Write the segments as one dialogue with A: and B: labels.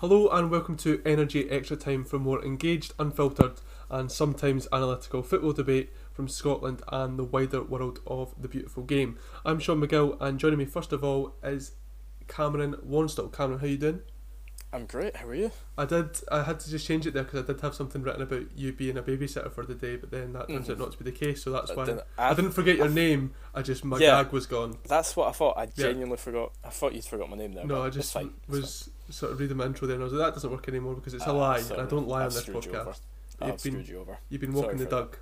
A: Hello and welcome to Energy Extra Time for more engaged, unfiltered, and sometimes analytical football debate from Scotland and the wider world of the beautiful game. I'm Sean McGill, and joining me first of all is Cameron Wanstall. Cameron, how you doing?
B: I'm great. How are you?
A: I did. I had to just change it there because I did have something written about you being a babysitter for the day, but then that turns out mm-hmm. not to be the case. So that's
B: I
A: why
B: didn't-
A: I didn't forget your name. I just my
B: Yeah.
A: gag was gone.
B: That's what I thought. I
A: Yeah.
B: genuinely forgot. I thought you'd forgot my name there.
A: No, I just was sort of reading my intro there, and I was like, that doesn't work anymore because it's a lie,
B: Ah,
A: and I don't lie on
B: I've
A: this
B: screwed you
A: podcast.
B: I've
A: You've been
B: you over.
A: you've been
B: Sorry
A: walking the
B: for
A: dog.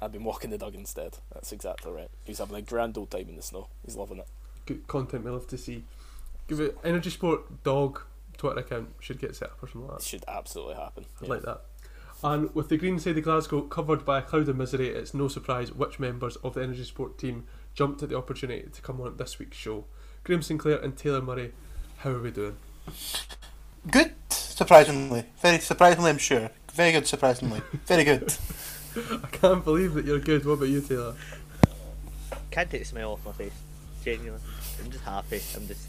B: I've been walking the dog instead. That's exactly right. He's having a grand old time in the snow. He's loving it.
A: Good content we love to see. Give it Energy Sport dog Twitter account should get set up or something like
B: It
A: that.
B: should absolutely happen.
A: I
B: Yeah.
A: like that. And with the green side of Glasgow covered by a cloud of misery, it's no surprise which members of the Energy Sport team jumped at the opportunity to come on this week's show. Graeme Sinclair and Taylor Murray, how are we doing?
C: Good, surprisingly. Very surprisingly, I'm sure. Very good, surprisingly. Very good.
A: I can't believe that you're good. What about you, Taylor?
D: Can't take the smile off my face. Genuinely. I'm just happy. I'm just,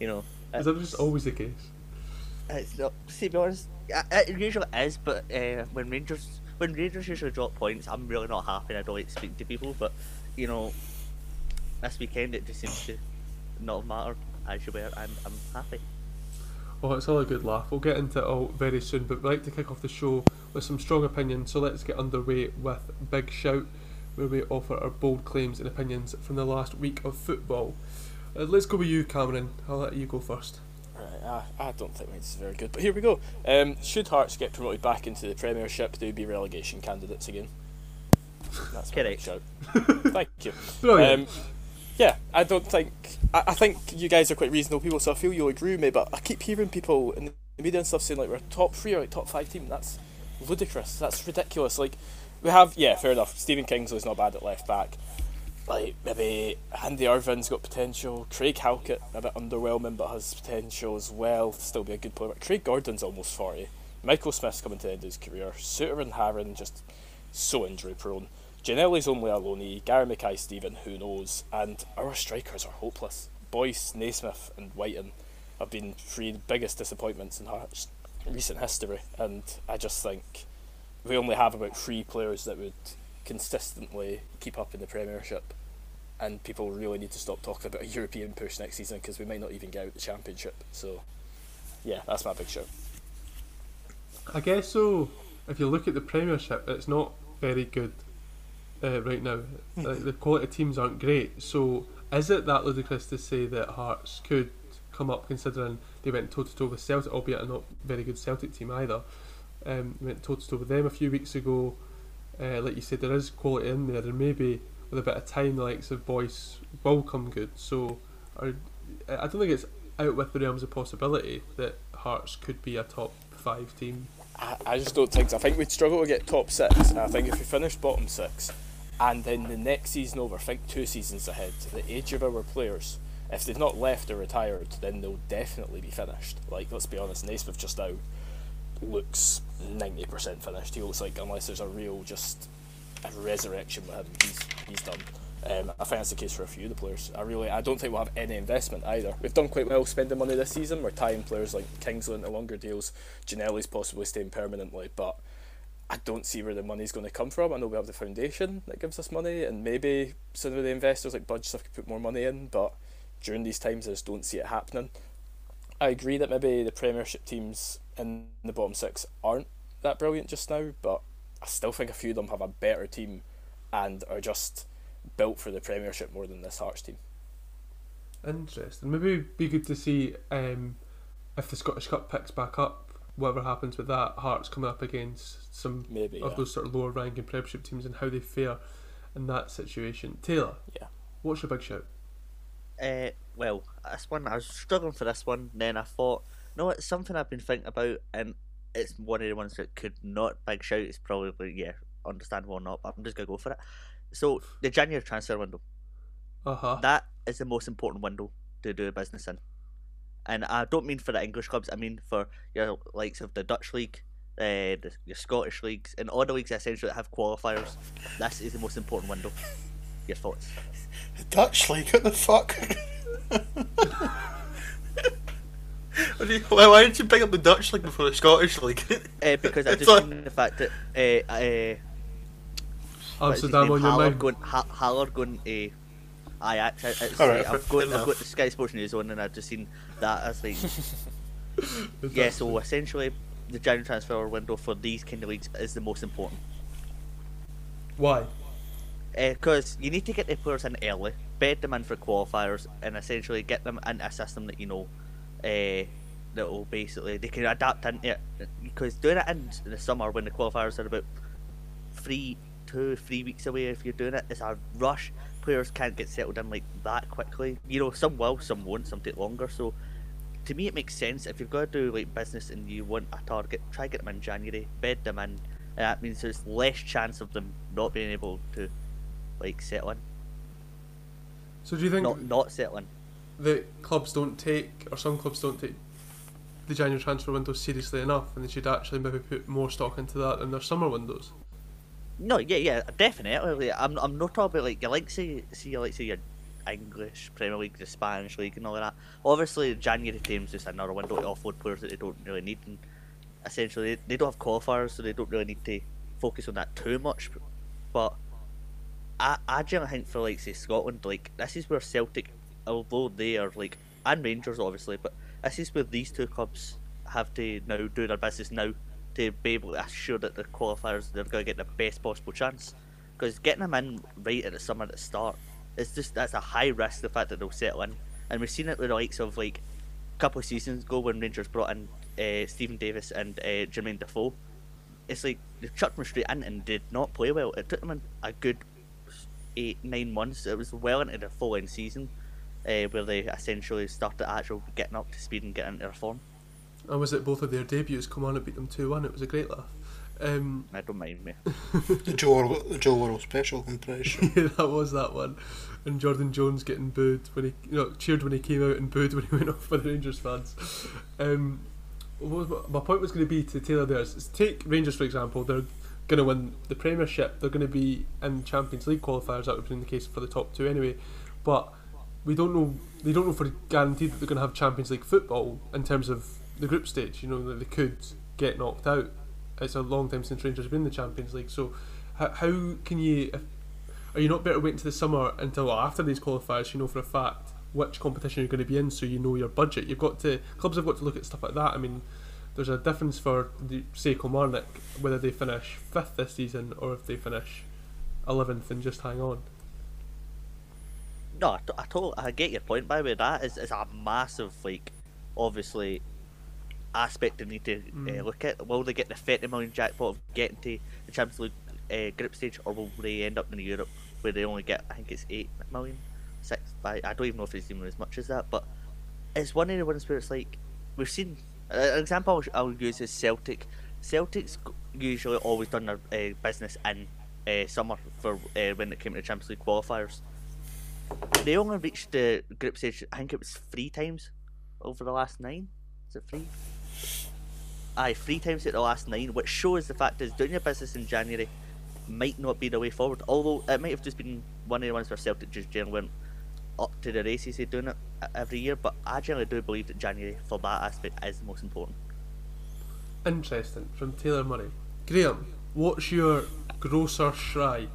D: you know.
A: Is that just always the case?
D: It's not, see, to be honest, it usually is, but uh, when Rangers when Rangers usually drop points, I'm really not happy and I don't like to speak to people, but, you know, this weekend it just seems to not matter. mattered as you were, and I'm happy.
A: Oh, it's all a good laugh. We'll get into it all very soon, but we'd like to kick off the show with some strong opinions, so let's get underway with Big Shout, where we offer our bold claims and opinions from the last week of football. Uh, let's go with you, Cameron. I'll let you go first.
B: Right, I, I don't think this is very good, but here we go. Um, should Hearts get promoted back into the Premiership, they would be relegation candidates again. That's my big
D: Correct.
B: shout. Thank you.
A: Brilliant.
B: Um, yeah, I don't think. I, I think you guys are quite reasonable people, so I feel you'll agree with me. But I keep hearing people in the media and stuff saying like we're a top three or like top five team. That's ludicrous. That's ridiculous. Like we have, yeah, fair enough. Stephen Kingsley's not bad at left back. Like maybe Andy Irving's got potential. Craig Halkett a bit underwhelming, but has potential as well. Still be a good player. But Craig Gordon's almost forty. Michael Smith's coming to the end of his career. Souttar and Haring just so injury prone. Ginnelly's only a loanee, Gary Mackay-Steven, who knows, and our strikers are hopeless. Boyce, Naismith, and Wighton have been three of the biggest disappointments in Hearts' recent history, and I just think we only have about three players that would consistently keep up in the Premiership, and people really need to stop talking about a European push next season because we might not even get out the Championship. So, yeah, that's my big show.
A: I guess so. If you look at the Premiership, it's not very good uh, right now. like, the quality of teams aren't great. So, is it that ludicrous to say that Hearts could come up considering they went toe to toe with Celtic, albeit a not very good Celtic team either? Um, went toe to toe with them a few weeks ago. Uh, like you said, there is quality in there, and maybe with a bit of time, the likes of Boyce will come good. So, are, I don't think it's out with the realms of possibility that Hearts could be a top five team.
B: I, I just don't think so. I think we'd struggle to get top six. I think if we finish bottom six, and then the next season over, think two seasons ahead, the age of our players, if they've not left or retired, then they'll definitely be finished. Like, let's be honest, Naismith just now looks 90% finished. He looks like, unless there's a real just a resurrection with him, he's, he's done. Um, I think that's the case for a few of the players. I really, I don't think we'll have any investment either. We've done quite well spending money this season. We're tying players like Kingsley into longer deals. Ginnelly's possibly staying permanently, but I don't see where the money's going to come from. I know we have the foundation that gives us money, and maybe some of the investors like Budge stuff could put more money in, but during these times, I just don't see it happening. I agree that maybe the Premiership teams in the bottom six aren't that brilliant just now, but I still think a few of them have a better team and are just built for the Premiership more than this Hearts team.
A: Interesting. Maybe it'd be good to see um, if the Scottish Cup picks back up, whatever happens with that, Hearts coming up against some
B: Maybe,
A: of
B: yeah.
A: those sort of lower ranking Premiership teams and how they fare in that situation. Taylor,
B: Yeah.
A: what's your big shout?
D: Uh, well, this one I was struggling for this one. Then I thought, no, it's something I've been thinking about, and it's one of the ones that could not big shout. It's probably yeah, understandable or not, but I'm just gonna go for it. So the January transfer window,
A: Uh huh.
D: that is the most important window to do business in, and I don't mean for the English clubs. I mean for your likes of the Dutch league, uh, the, your Scottish leagues, and all the leagues essentially that have qualifiers. This is the most important window. Your thoughts?
C: Dutch league, what the fuck? What do you- Why, why did you pick up the Dutch league before the Scottish league?
D: Uh, because I just
C: like-
D: seen the fact that uh, uh,
A: Amsterdam on your
D: Haller
A: mind.
D: going, ha- Haller going to Ajax. I, it's,
C: Alright,
D: uh, I've, got, I've got the Sky Sports News on and I've just seen that as like yeah. So essentially, the January transfer window for these kind of leagues is the most important
A: Why?
D: because you need to get the players in early, bed them in for qualifiers, and essentially get them into a system that you know uh, that will basically they can adapt into it. Because doing it in the summer when the qualifiers are about three, two, three weeks away, if you're doing it, it's a rush. Players can't get settled in like that quickly. You know, some will, some won't, some take longer. So to me, it makes sense if you've got to do like business and you want a target, try get them in January, bed them in, and that means there's less chance of them not being able to like settling,
A: So do you think
D: not not settling.
A: The clubs don't take, or some clubs don't take, the January transfer window seriously enough, and they should actually maybe put more stock into that than their summer windows?
D: No, yeah, yeah, definitely. I'm, I'm not talking about like you like say see like say your English Premier League, the Spanish League, and all that. Obviously, January teams just another window to offload players that they don't really need, and essentially they don't have qualifiers, so they don't really need to focus on that too much. But I, I generally think for like say Scotland, like this is where Celtic, although they are like and Rangers obviously, but this is where these two clubs have to now do their business now to be able to assure that the qualifiers they're going to get the best possible chance. Because getting them in right at the summer at the start is just that's a high risk. The fact that they'll settle in, and we've seen it with the likes of like a couple of seasons ago when Rangers brought in uh, Steven Davis and uh, Jermain Defoe. It's like they chucked them straight in and did not play well. It took them a good eight nine months. It was well into the following season. Uh, where they essentially started actually getting up to speed and getting into their form.
A: And was it both of their debuts come on and beat them 2 1? It was a great laugh. Um,
D: I don't mind me.
C: the Joe Worrall, the Joe Worrall special, I'm pretty sure.
A: yeah, that was that one. And Jordan Jones getting booed when he, you know, cheered when he came out and booed when he went off for the Rangers fans. Um, what was my, my point was going to be to Taylor theirs. Is take Rangers for example. They're going to win the Premiership. They're going to be in Champions League qualifiers. That would have been the case for the top two anyway. But we don't know. They don't know for guaranteed that they're going to have Champions League football in terms of the group stage. You know that they could get knocked out. It's a long time since Rangers have been in the Champions League. So how, how can you? Are you not better waiting to the summer until after these qualifiers? You know for a fact which competition you're going to be in, so you know your budget. You've got to clubs have got to look at stuff like that. I mean, there's a difference for the say Kilmarnock whether they finish fifth this season or if they finish eleventh and just hang on.
D: No, I, t- I, I get your point. By the way, that is, is a massive, like, obviously, aspect they need to uh, look at. Will they get the 30 million jackpot of getting to the Champions League uh, group stage, or will they end up in Europe where they only get, I think it's 8 million? 6 I, I don't even know if it's even as much as that, but it's one of the ones where it's like, we've seen, uh, an example I'll, I'll use is Celtic. Celtic's usually always done their uh, business in uh, summer for uh, when it came to the Champions League qualifiers they only reached the group stage. I think it was three times over the last nine. Is it three? Aye, three times at the last nine, which shows the fact is doing your business in January might not be the way forward. Although it might have just been one of the ones where Celtic just generally went up to the races. They doing it every year, but I generally do believe that January for that aspect is the most important.
A: Interesting from Taylor Murray. Graeme, what's your grosser Schrei?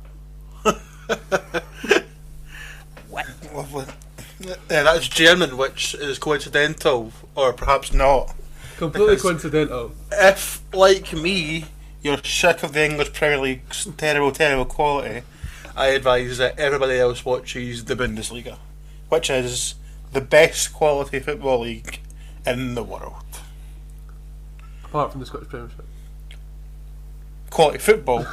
C: Lovely. Yeah, that's German, which is coincidental, or perhaps not.
A: Completely coincidental.
C: If, like me, you're sick of the English Premier League's terrible, terrible quality, I advise that everybody else watches the Bundesliga, which is the best quality football league in the world.
A: Apart from the Scottish Premiership.
C: Quality football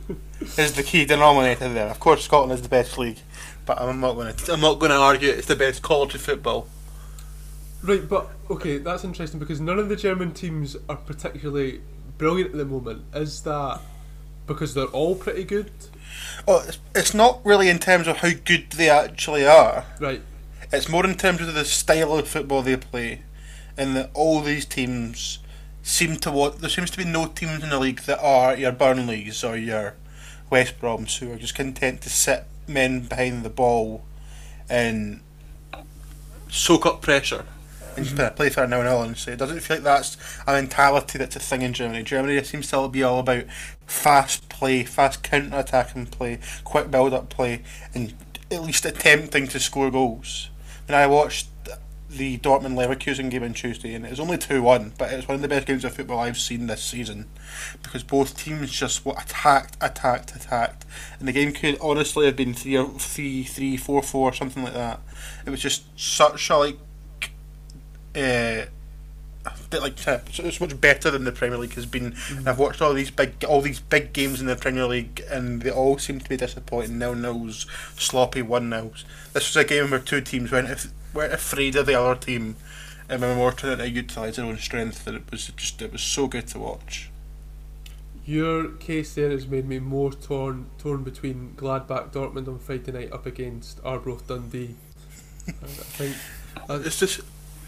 C: is the key denominator there. Of course, Scotland is the best league, but I'm not going to. I'm not going to argue it's the best quality football.
A: Right, but okay, that's interesting because none of the German teams are particularly brilliant at the moment. Is that because they're all pretty good?
C: Oh, it's, not really in terms of how good they actually are.
A: Right.
C: It's more in terms of the style of football they play, and that all these teams seem to want. There seems to be no teams in the league that are your Burnleys or your West Broms who are just content to sit men behind the ball and soak up pressure. And play for a 0 0 and so it doesn't feel like that's a mentality that's a thing in Germany. Germany seems to be all about fast play, fast counter attacking play, quick build up play, and at least attempting to score goals. And I watched the Dortmund Leverkusen game on Tuesday, and it was only 2 1, but it was one of the best games of football I've seen this season because both teams just attacked, attacked, attacked. And the game could honestly have been 3 3, 3 4 4, something like that. It was just such a like. Uh, bit like it's much better than the Premier League has been. Mm-hmm. I've watched all these big, all these big games in the Premier League, and they all seem to be disappointing. Nil nils, sloppy one nils. This was a game where two teams went weren't afraid of the other team, and were more trying to utilise their own strength. That it was just it was so good to watch.
A: Your case there has made me more torn torn between Gladbach Dortmund on Friday night up against Arbroath Dundee. I think
C: it's just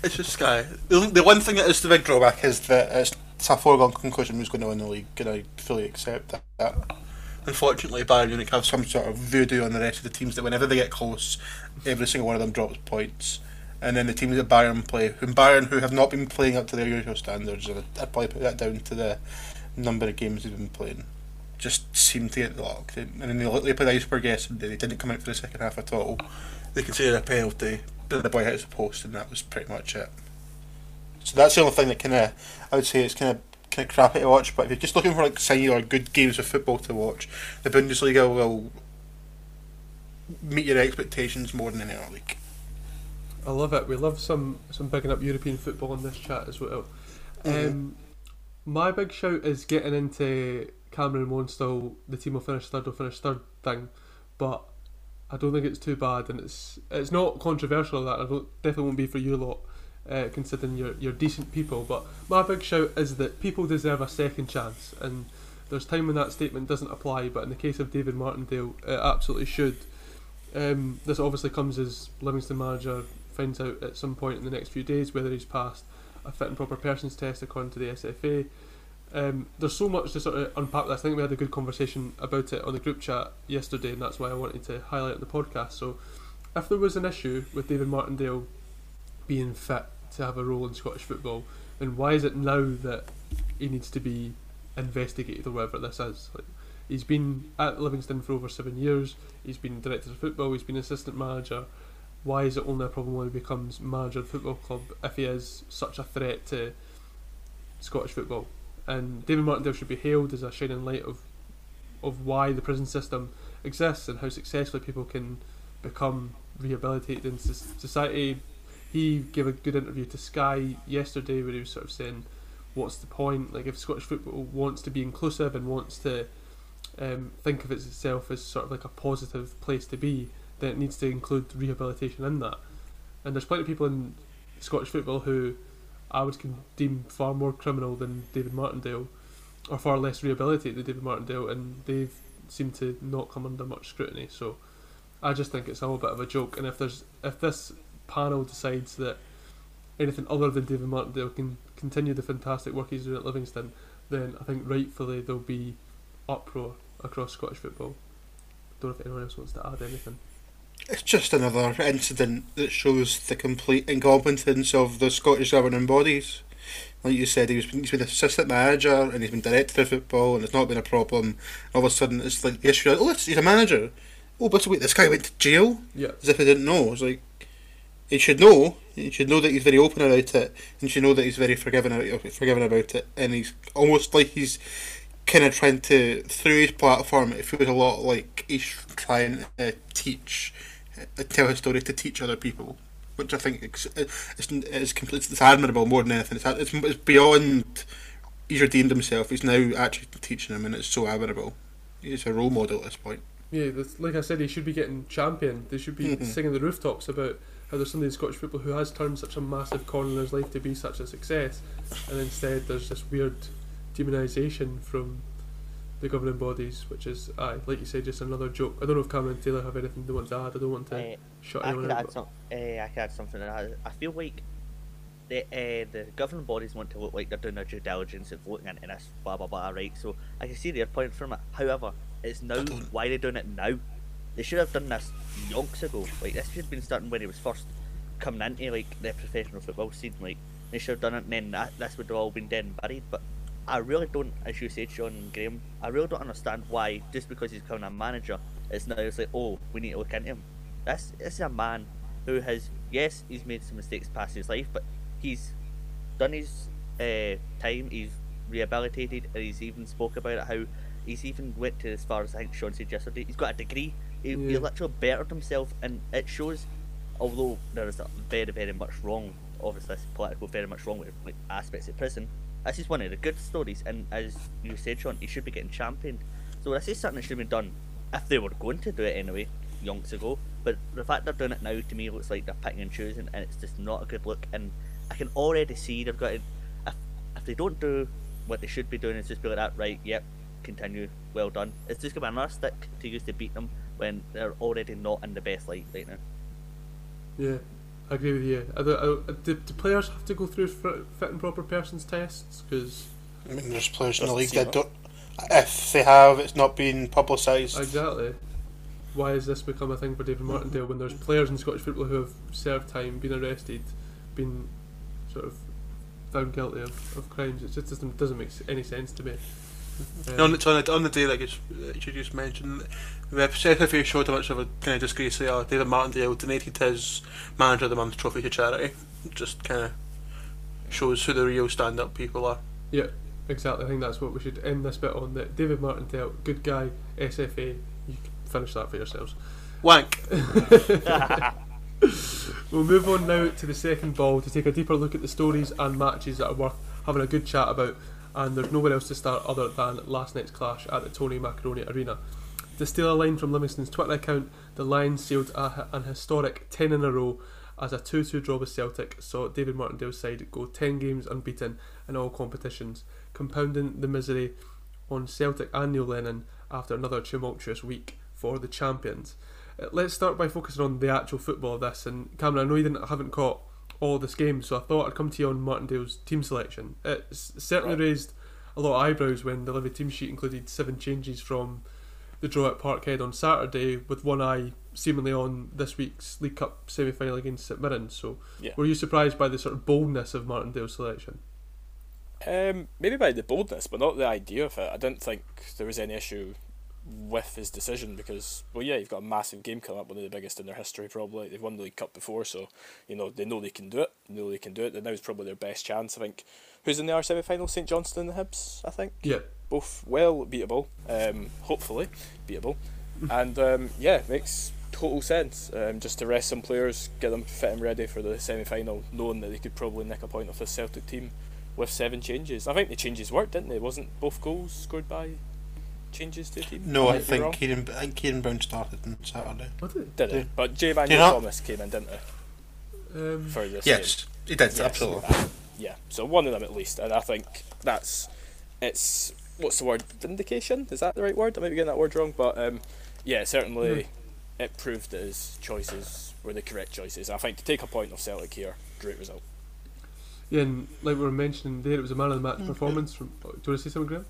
C: it's just Sky. The, the one thing that is the big drawback is that it's, a foregone conclusion who's going to win the league, and I fully accept that. that. Unfortunately, Bayern Munich have some sort of voodoo on the rest of the teams that whenever they get close, every single one of them drops points. And then the teams that Bayern play, who Bayern who have not been playing up to their usual standards, and I'd probably put that down to the number of games they've been playing, just seem to get locked. And then they, they played Iceberg yesterday, they didn't come out for the second half at all. They considered a penalty, the boy hit the post, and that was pretty much it. So that's the only thing that kind of, I would say, it's kind of kind of crappy to watch. But if you're just looking for like singular good games of football to watch, the Bundesliga will meet your expectations more than any other league.
A: I love it. We love some some bigging up European football in this chat as well. Mm-hmm. Um, my big shout is getting into Cameron Monstall. The team will finish third. Will finish third thing, but I don't think it's too bad, and it's it's not controversial. That I don't definitely won't be for you lot uh, considering you're, you're decent people. But my big shout is that people deserve a second chance, and there's time when that statement doesn't apply, but in the case of David Martindale, it absolutely should. Um, this obviously comes as Livingston manager finds out at some point in the next few days whether he's passed a fit and proper persons test according to the SFA. Um, there's so much to sort of unpack this. I think we had a good conversation about it on the group chat yesterday, and that's why I wanted to highlight in the podcast. So, if there was an issue with David Martindale being fit to have a role in Scottish football, then why is it now that he needs to be investigated or whatever this is? Like, he's been at Livingston for over seven years. He's been director of football. He's been assistant manager. Why is it only a problem when he becomes manager of the football club if he is such a threat to Scottish football? And David Martindale should be hailed as a shining light of of why the prison system exists and how successfully people can become rehabilitated in society he gave a good interview to Sky yesterday where he was sort of saying, "What's the point? Like, if Scottish football wants to be inclusive and wants to um, think of itself as sort of like a positive place to be, then it needs to include rehabilitation in that." And there's plenty of people in Scottish football who I would deem far more criminal than David Martindale, or far less rehabilitated than David Martindale, and they've seemed to not come under much scrutiny. So I just think it's all a bit of a joke. And if there's if this panel decides that anything other than David Martindale can continue the fantastic work he's doing at Livingston, then I think rightfully there'll be uproar across Scottish football. Don't know if anyone else wants to add anything.
C: It's just another incident that shows the complete incompetence of the Scottish governing bodies. Like you said, he was, he's been assistant manager and he's been director of football and it's not been a problem. All of a sudden, it's like the issue. Oh, he's a manager. Oh, but wait, this guy went to jail.
A: Yeah.
C: As if he didn't know. It's like he should know. He should know that he's very open about it, and should know that he's very forgiving, forgiving about it. And he's almost like he's kind of trying to through his platform. It feels a lot like he's trying to teach, Uh, tell his story to teach other people, which I think is uh, it's, it's completely it's admirable more than anything. It's, uh, it's, it's beyond. He's redeemed himself. He's now actually teaching him, and it's so admirable. He's a role model at this point.
A: Yeah, like I said, he should be getting championed. They should be mm-hmm. singing the rooftops about how there's somebody in Scottish football who has turned such a massive corner in his life to be such a success, and instead there's this weird demonisation from the governing bodies, which is, aye, like you said, just another joke. I don't know if Cameron Taylor have anything they want to add. I don't want to uh, shut
D: I
A: anyone
D: could Add some, uh, I could add something. I, I feel like the uh, the governing bodies want to look like they're doing their due diligence and voting into this, blah blah blah. Right, so I can see their point from it. However, it's now why are they doing it now? They should have done this yonks ago. Like this should have been starting when he was first coming into like the professional football scene. Like they should have done it, and then that, this would have all been dead and buried. But I really don't, as you said, Sean and Graeme, I really don't understand why just because he's becoming a manager, it's now it's like, oh, we need to look into him. This, this is a man who has, yes, he's made some mistakes past his life, but he's done his uh, time. He's rehabilitated, and he's even spoke about it how he's even went to as far as I think Sean said yesterday. He's got a degree. He, he literally bettered himself, and it shows. Although there is a very, very much wrong, obviously political, very much wrong with like, aspects of prison. This is one of the good stories, and as you said, Sean, he should be getting championed. So this is something that should have been done if they were going to do it anyway, yonks ago. But the fact they're doing it now to me looks like they're picking and choosing, and it's just not a good look. And I can already see they've got to, if if they don't do what they should be doing, it's just be like that, right? Yep, continue, well done. It's just gonna be another stick to use to beat them when they're already not in the best light right now.
A: Yeah, I agree with you. Are there, are, do, do players have to go through fit fit and proper persons tests? Because
C: I mean, there's players in the league that don't. If they have, it's not been publicised.
A: exactly, why has this become a thing for David Martindale when there's players in Scottish football who have served time, been arrested, been sort of found guilty of, of crimes? It just doesn't doesn't make any sense to me. Um,
C: on, the, on, the, on the day, like that you just mentioned, the SFA showed how much of a kind of disgrace they are. David Martindale donated his Manager of the Month trophy to charity. Just kind of shows who the real stand-up people are.
A: Yeah, exactly. I think that's what we should end this bit on. That David Martindale, good guy, SFA. You can finish that for yourselves.
C: Wank.
A: We'll move on now to the second ball to take a deeper look at the stories and matches that are worth having a good chat about. And there's nowhere else to start other than last night's clash at the Tony Macaroni Arena. To steal a line from Livingston's Twitter account, the Lions sealed a, an historic 10 in a row as a 2 2 draw with Celtic saw David Martindale's side go 10 games unbeaten in all competitions, compounding the misery on Celtic and Neil Lennon after another tumultuous week for the champions. Uh, Let's start by focusing on the actual football of this. And Cameron, I know you didn't, haven't caught all this game, so I thought I'd come to you on Martindale's team selection. It's certainly
B: Right.
A: raised a lot of eyebrows when the Livi team sheet included seven changes from the draw at Parkhead on Saturday, with one eye seemingly on this week's League Cup semi final against St Mirren. So,
B: Yeah.
A: were you surprised by the sort of boldness of Martindale's selection?
B: Um, maybe by the boldness, but not the idea of it. I didn't think there was any issue with his decision because, well, yeah, you've got a massive game coming up, one of the biggest in their history probably. They've won the League Cup before, so you know they know they can do it. They know they can do it. And now is probably their best chance. I think. Who's in the R semi final? St Johnstone and the Hibs, I think.
A: Yeah,
B: Both well beatable. Um, hopefully beatable, and um, yeah, makes total sense. Um, just to rest some players, get them fit and ready for the semi final, knowing that they could probably nick a point off this Celtic team with seven changes. I think the changes worked, didn't they? Wasn't both goals scored by changes to the team?
C: No, I
B: might
C: think. Ciaron, I think Ciaron Brown started on Saturday.
A: what did
B: did
C: Yeah.
B: it. But J.
C: you
B: Manuel? Thomas came in, didn't he?
A: um,
B: For this game?
C: Yes, he did,
B: Yes.
C: absolutely.
B: Yeah, so one of them at least, and I think that's it's what's the word vindication? Is that the right word? I might be getting that word wrong, but um, yeah, certainly it proved that his choices were the correct choices. I think to take a point off Celtic here, great result.
A: Yeah, and like we were mentioning there, it was a man of the match performance from. Do you want to say something, Graeme?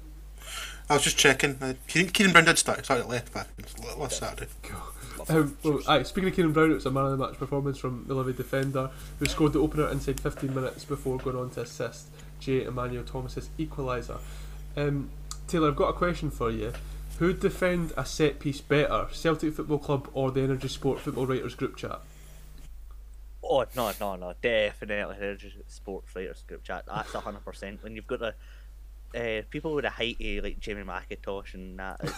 C: I was just checking. Uh, Ciaron, Ciaron Brown did start. He started at left back last Saturday.
A: Um, well, aye, speaking of Ciaron Brown, it was a man of the match performance from the Livi defender who scored the opener inside 15 minutes before going on to assist Jay Emmanuel-Thomas's equaliser. Um, Taylor, I've got a question for you. Who'd defend a set piece better, Celtic Football Club or the Energy Sport Football Writers group chat?
D: Oh no no no definitely there's just sports writers group chat that's a hundred percent when you've got the uh, people with a height of like Jamie McIntosh and that is,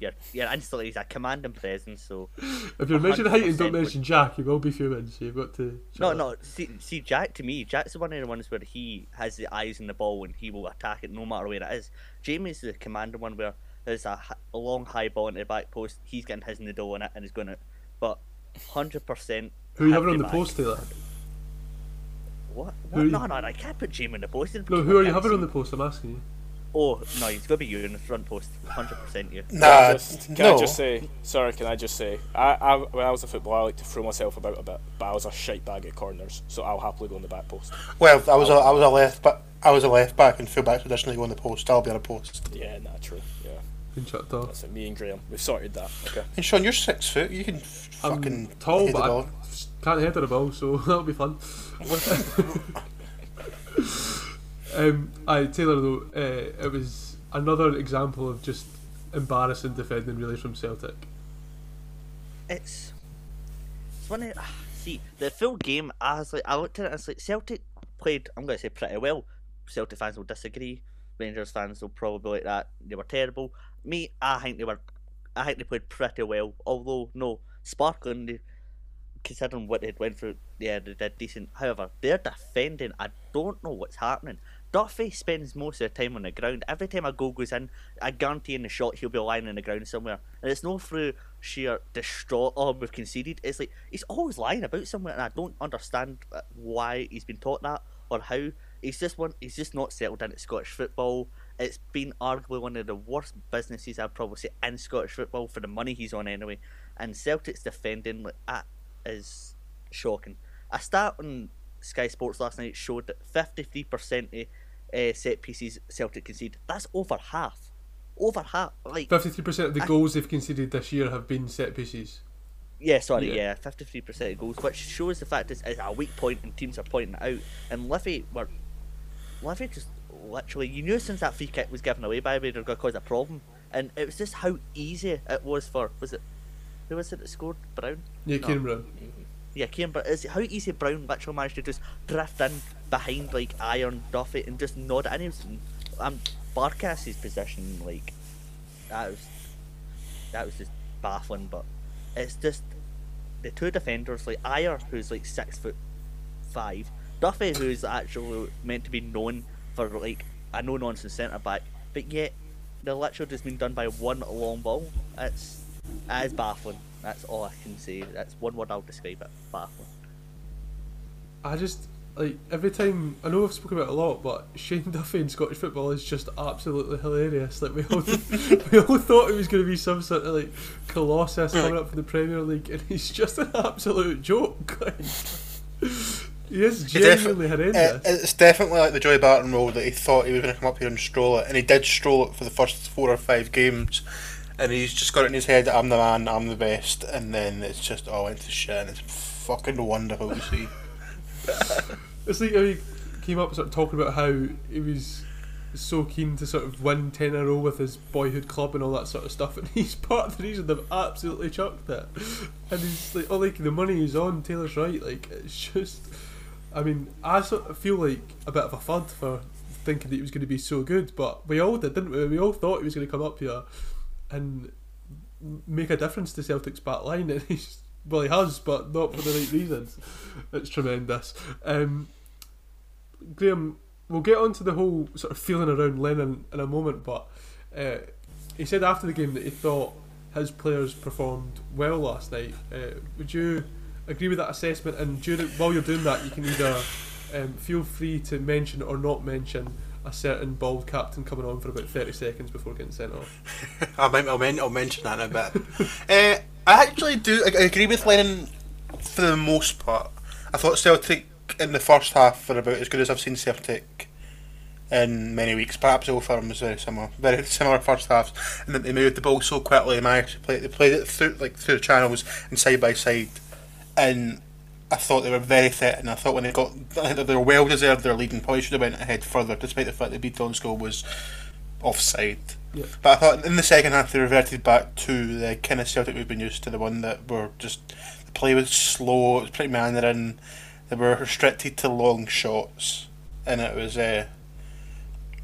D: you're, you're, instantly he's a commanding presence so
A: If you're mentioning height and don't
D: 100%
A: mention Jack, you will be fuming, so you've got to.
D: no
A: shut
D: no see, see Jack to me Jack's the one of the ones where he has the eyes on the ball and he will attack it no matter where it is Jamie's the commanding one where there's a, a long high ball into the back post he's getting his in it and he's going to but hundred percent
A: Who you having on the post, Taylor?
D: What? What?
A: you-
D: No, no, no, I can't put Jim in the post.
A: No, who are you having on the post? I'm asking you.
D: Oh no, he's gonna be you in the front post, hundred percent you.
B: Can I just, can
C: no.
B: I just say, sorry, can I just say, I, I when I was a footballer, I like to throw myself about a bit, but I was a shite bag at corners, so I'll happily go on the back post.
C: Well, I was a, I was a left back. I was a left back, and full backs traditionally go on the post. I'll be on a post.
B: Yeah, nah, true. Yeah.
A: been chucked off.
B: That's it, me and Graeme. We've sorted that. Okay.
C: And Sean, you're six foot. You can
A: I'm
C: fucking
A: tall, but I
C: ball.
A: Can't head a ball, so that'll be fun. um, I Taylor though, uh, it was another example of just embarrassing defending really from Celtic.
D: it's it's one of see the full game. I was like, I looked at it. and It's like Celtic played. I'm going to say pretty well. Celtic fans will disagree. Rangers fans will probably like that. They were terrible. Me, I think they were. I think they played pretty well. Although no, sparkling. They, considering what they'd went through, yeah, they did decent. However, their defending, I don't know what's happening. Duffy spends most of the time on the ground. Every time a goal goes in, I guarantee in the shot he'll be lying on the ground somewhere. And it's not through sheer distraught, oh, we've conceded. It's like he's always lying about somewhere, and I don't understand uh, why he's been taught that or how. He's just one. He's just not settled into Scottish football. It's been arguably one of the worst businesses I'd probably say in Scottish football for the money he's on anyway. And Celtic's defending like that is shocking. A stat on Sky Sports last night showed that fifty-three percent of uh, set pieces Celtic concede. That's over half. Over half. Like
A: Fifty-three percent of the
D: I-
A: goals they've conceded this year have been set pieces.
D: Yeah, sorry,
A: Yeah.
D: yeah, fifty-three percent of goals, which shows the fact it's, it's a weak point and teams are pointing it out. And Livi were, Livi just literally, you knew since that free kick was given away by Raider going to cause a problem, and it was just how easy it was for was it, who was it that scored Brown?
A: Yeah,
D: No.
A: Ciaron Brown.
D: Yeah, Ciaron, but is how easy Brown literally managed to just drift in behind like Iron Duffy and just nod. He was, um, Barkas's position, like that was that was just baffling. But it's just the two defenders, like Ajer, who's like six foot five, Duffy, who's actually meant to be known for like a no nonsense centre back, but yet the literally just been done by one long ball. It's it is baffling. That's all I can say. That's one word I'll describe it. Baffling.
A: I just like every time I know I've spoken about it a lot, but Shane Duffy in Scottish football is just absolutely hilarious. Like we all we all thought he was going to be some sort of like colossus coming up from the Premier League, and he's just an absolute joke. Like, he is
C: He defi-
A: genuinely
C: Uh,
A: horrendous.
C: it's definitely like the Joey Barton role that he thought he was going to come up here and stroll it, and he did stroll it for the first four or five games, and he's just got it in his head that I'm the man, I'm the best, and then it's just all into to shit, and it's fucking wonderful to see.
A: It's like how he came up sort of talking about how he was so keen to sort of win ten in a row with his boyhood club and all that sort of stuff, and he's part of the reason they've absolutely chucked it. And he's like, oh, like the money he's on, Taylor's right. Like it's just, I mean, I sort of feel like a bit of a fud for thinking that he was going to be so good, but we all did, didn't we? We all thought he was going to come up here and make a difference to Celtic's back line, and he's well, he has, but not for the right reasons. It's tremendous. Um, Graeme, we'll get on to the whole sort of feeling around Lennon in a moment, but uh, he said after the game that he thought his players performed well last night. Uh, would you agree with that assessment? And during, while you're doing that, you can either um, feel free to mention or not mention a certain bald captain coming on for about 30 seconds before getting sent off.
C: I might, I'll, men- I'll mention that in a bit. uh, I actually do agree with Lennon for the most part. I thought Celtic in the first half were about as good as I've seen Celtic in many weeks. Perhaps Old Firm was very similar, very similar first halves, and then they moved the ball so quickly. They managed to play. They played it through like through the channels and side by side, and I thought they were very fit. And I thought when they got, I think they were well deserved their lead and probably should have went ahead further, despite the fact that Bitton's goal was offside.
A: Yeah.
C: But I thought in the second half they reverted back to the kind of Celtic we've been used to, the one that were just the play was slow, it was pretty meandering, they were restricted to long shots, and it was uh,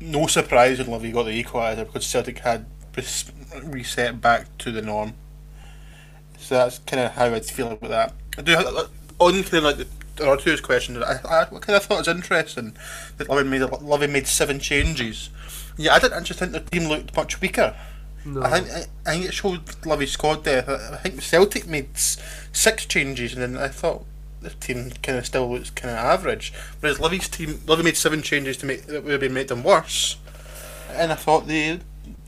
C: no surprise when Livi got the equaliser because Celtic had res- reset back to the norm. So that's kind of how I'd feel about that. I do on of like the Artu's question. I, I kind of thought it was interesting that Livi made made seven changes. Yeah, I didn't actually think the team looked much weaker.
A: No.
C: I think I, I think it showed Livi's squad there. I, I think Celtic made six changes, and then I thought the team kind of still looks kind of average. Whereas Livi's team, Livi made seven changes to make that would have been made them worse, and I thought they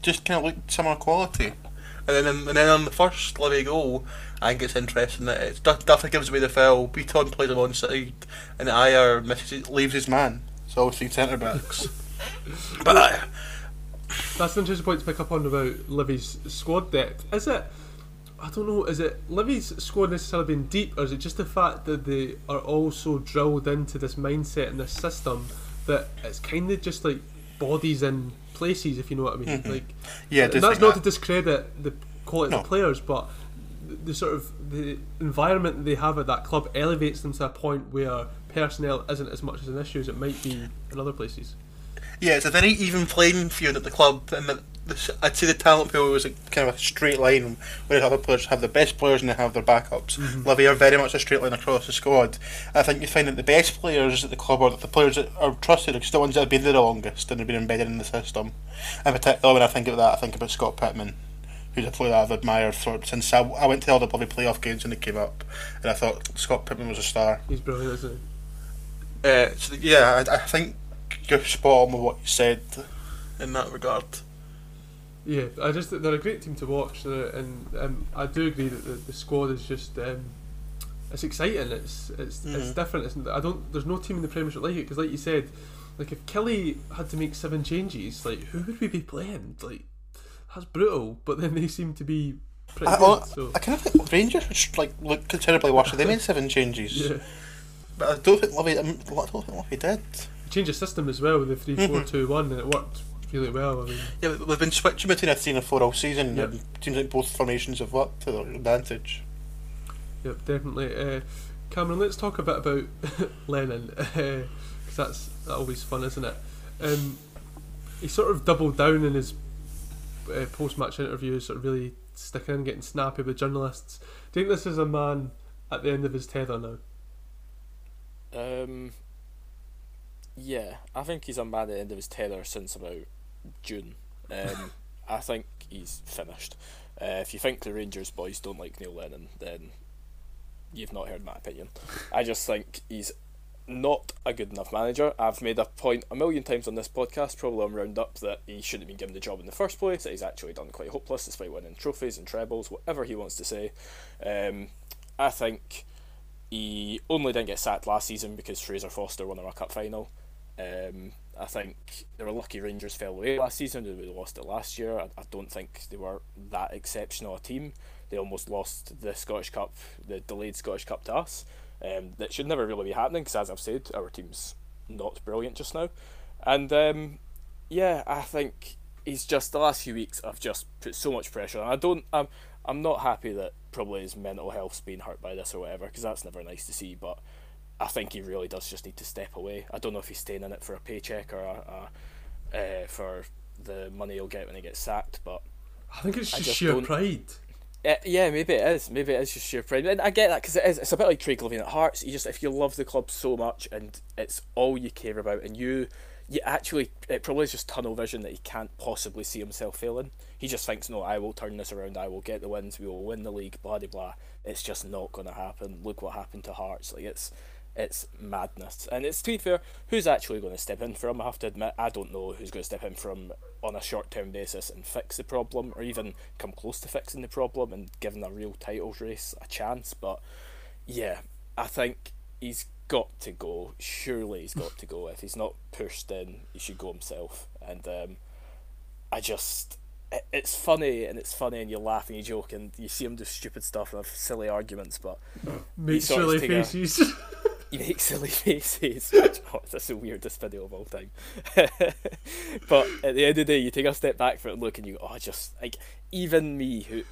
C: just kind of looked similar quality. And then and then on the first Livi goal, I think it's interesting that it's Duff, Duffy gives away the foul, Bitton plays him on side, and Ajer misses, leaves his man. So obviously centre backs. but
A: that's an interesting point to pick up on about Livi's squad depth. Is it? I don't know. Is it Livi's squad necessarily being deep, or is it just the fact that they are all so drilled into this mindset and this system that it's kind of just like bodies in places, if you know what I mean? Mm-hmm. Like,
C: Yeah,
A: and that's not
C: that.
A: to discredit the quality
C: No.
A: of the players, but the, the sort of the environment that they have at that club elevates them to a point where personnel isn't as much as an issue as it might be in other places.
C: Yeah, it's a very even playing field at the club, and the, the, I'd say the talent pool was a, kind of a straight line, where other players have the best players and they have their backups. Mm-hmm. Livy are very much a straight line across the squad. I think you find that the best players at the club, are the players that are trusted, are the ones that have been there the longest and have been embedded in the system. In particular, when I think of that, I think about Scott Pittman. Who's a player that I've admired for since I, I went to all the bloody playoff games when they came up, and I thought Scott Pittman was a star.
A: He's brilliant, isn't he?
C: Uh, so yeah, I, I think you're spot on with what you said in that regard.
A: Yeah, I just they're a great team to watch, and um, I do agree that the, the squad is just um, it's exciting. It's it's it's
C: Mhm.
A: different. It's, I don't. There's no team in the Premiership like it because, like you said, like if Kelly had to make seven changes, like who would we be playing? Like that's brutal. But then they seem to be pretty
C: I,
A: good. So
C: I kind of think Rangers would like look considerably worse. They made seven changes,
A: yeah,
C: but I don't think Livi. I don't think Livi did.
A: change the system as well with the three four two one, and it worked really well. I mean,
C: Yeah, we- we've been switching between a three and a four all season. It seems like both formations have worked to their advantage.
A: Yep, definitely. Uh, Cameron, let's talk a bit about Lennon because that's always fun, isn't it? Um, he sort of doubled down in his uh, post-match interviews, sort of really sticking in, getting snappy with journalists. Do you think this is a man at the end of his tether now?
B: Um, yeah, I think he's a man at the end of his tether since about June. Um, I think he's finished. Uh, if you think the Rangers boys don't like Neil Lennon, then you've not heard my opinion. I just think he's not a good enough manager. I've made a point a million times on this podcast, probably on Roundup, that he shouldn't have been given the job in the first place, that he's actually done quite hopeless despite winning trophies and trebles, whatever he wants to say. Um, I think he only didn't get sacked last season because Fraser Forster won a cup final. Um, I think they were lucky Rangers fell away last season. They would have lost it last year. I, I don't think they were that exceptional a team. They almost lost the Scottish Cup, the delayed Scottish Cup to us. Um, that should never really be happening because, as I've said, our team's not brilliant just now. And um, yeah, I think he's just the last few weeks I've just put so much pressure on. I don't. I'm. I'm not happy that probably his mental health's been hurt by this or whatever because that's never nice to see. But I think he really does just need to step away. I don't know if he's staying in it for a paycheck or a, a, uh, for the money he'll get when he gets sacked. But
A: I think it's just,
B: just
A: sheer pride.
B: Uh, yeah, maybe it is. Maybe it is just sheer pride. And I get that because it is. It's a bit like Craig Levein at Hearts. You just if you love the club so much and it's all you care about, and you, you actually it probably is just tunnel vision that he can't possibly see himself failing. He just thinks, no, I will turn this around. I will get the wins. We will win the league. Blah blah blah. It's just not going to happen. Look what happened to Hearts. Like it's. It's madness, and it's to be fair. Who's actually going to step in for him? I have to admit, I don't know who's going to step in for him on a short-term basis and fix the problem, or even come close to fixing the problem and giving a real titles race a chance. But yeah, I think he's got to go. Surely he's got to go. If he's not pushed in, he should go himself. And um, I just it's funny and it's funny and you laugh and you joke and you see him do stupid stuff and have silly arguments, but
A: Make silly
B: take a- he makes silly faces. Which, oh, that's the weirdest video of all time. but at the end of the day, you take a step back for and look, and you go, "Oh, just like even me, who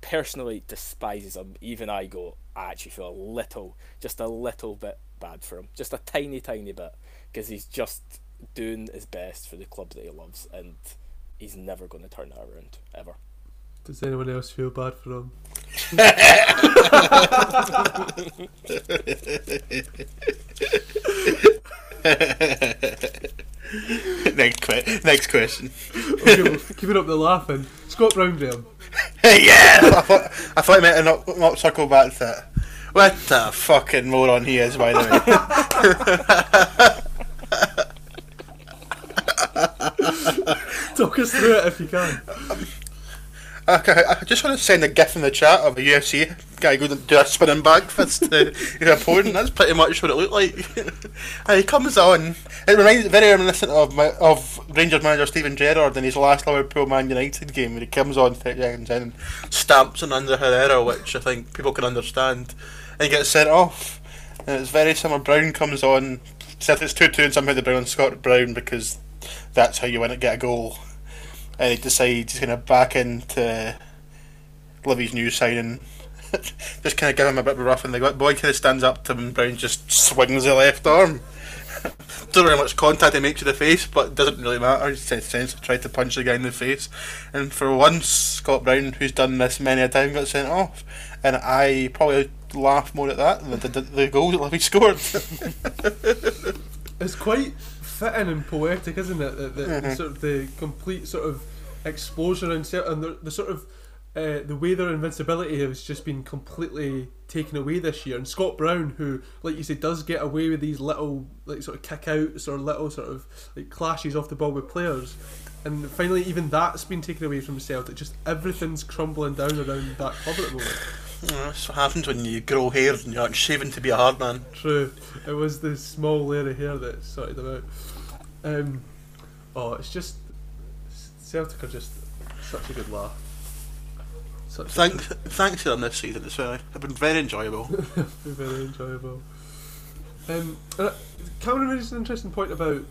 B: personally despises him, even I go, I actually feel a little, just a little bit bad for him, just a tiny, tiny bit, because he's just doing his best for the club that he loves, and he's never going to turn that around ever."
A: Does anyone else feel bad for him?
C: next, que- next question.
A: Okay, well, keeping up the laughing. Scott Brown, Graeme.
C: yeah, I thought I thought I meant to not, not circle back to that. What the fucking moron he is, by the way.
A: Talk us through it if you can.
C: I, I just want to send a gif in the chat of a UFC guy going to do a spinning back fist to his opponent. That's pretty much what it looked like. and he comes on. It reminds very reminiscent of my, of Rangers manager Steven Gerrard in his last Liverpool Man United game when he comes on 30 seconds in and stamps on Ander Herrera, which I think people can understand, and he gets sent off. And it's very similar. Brown comes on. Said it's 2 2 and somehow they bring on Scott Brown because that's how you win it, get a goal and he decides he's going to back into Livi's new signing. just kind of give him a bit of a rough, and the boy kind of stands up to him, and Brown just swings the left arm. Don't know how much contact he makes with the face, but it doesn't really matter. He sense tried to punch the guy in the face, and for once, Scott Brown, who's done this many a time, got sent off, and I probably laugh more at that than the, the, the goal that Livi scored.
A: it's quite fitting and poetic, isn't it? The, the,
C: Mm-hmm.
A: the sort of the complete sort of explosion and, and the, the sort of uh, the way their invincibility has just been completely taken away this year. And Scott Brown, who, like you say, does get away with these little like sort of kickouts or little sort of like clashes off the ball with players. And finally, even that's been taken away from Celtic. Just everything's crumbling down around that club at the moment.
C: Yeah, That's what happens when you grow hair and you aren't shaven to be a hard man.
A: True. It was the small layer of hair that sorted them out. Um, oh, it's just Celtic are just such a good laugh. Such
C: Thanks, thanks to them this season as well. They've been very enjoyable.
A: good- very enjoyable. Um, uh, Cameron raised an interesting point about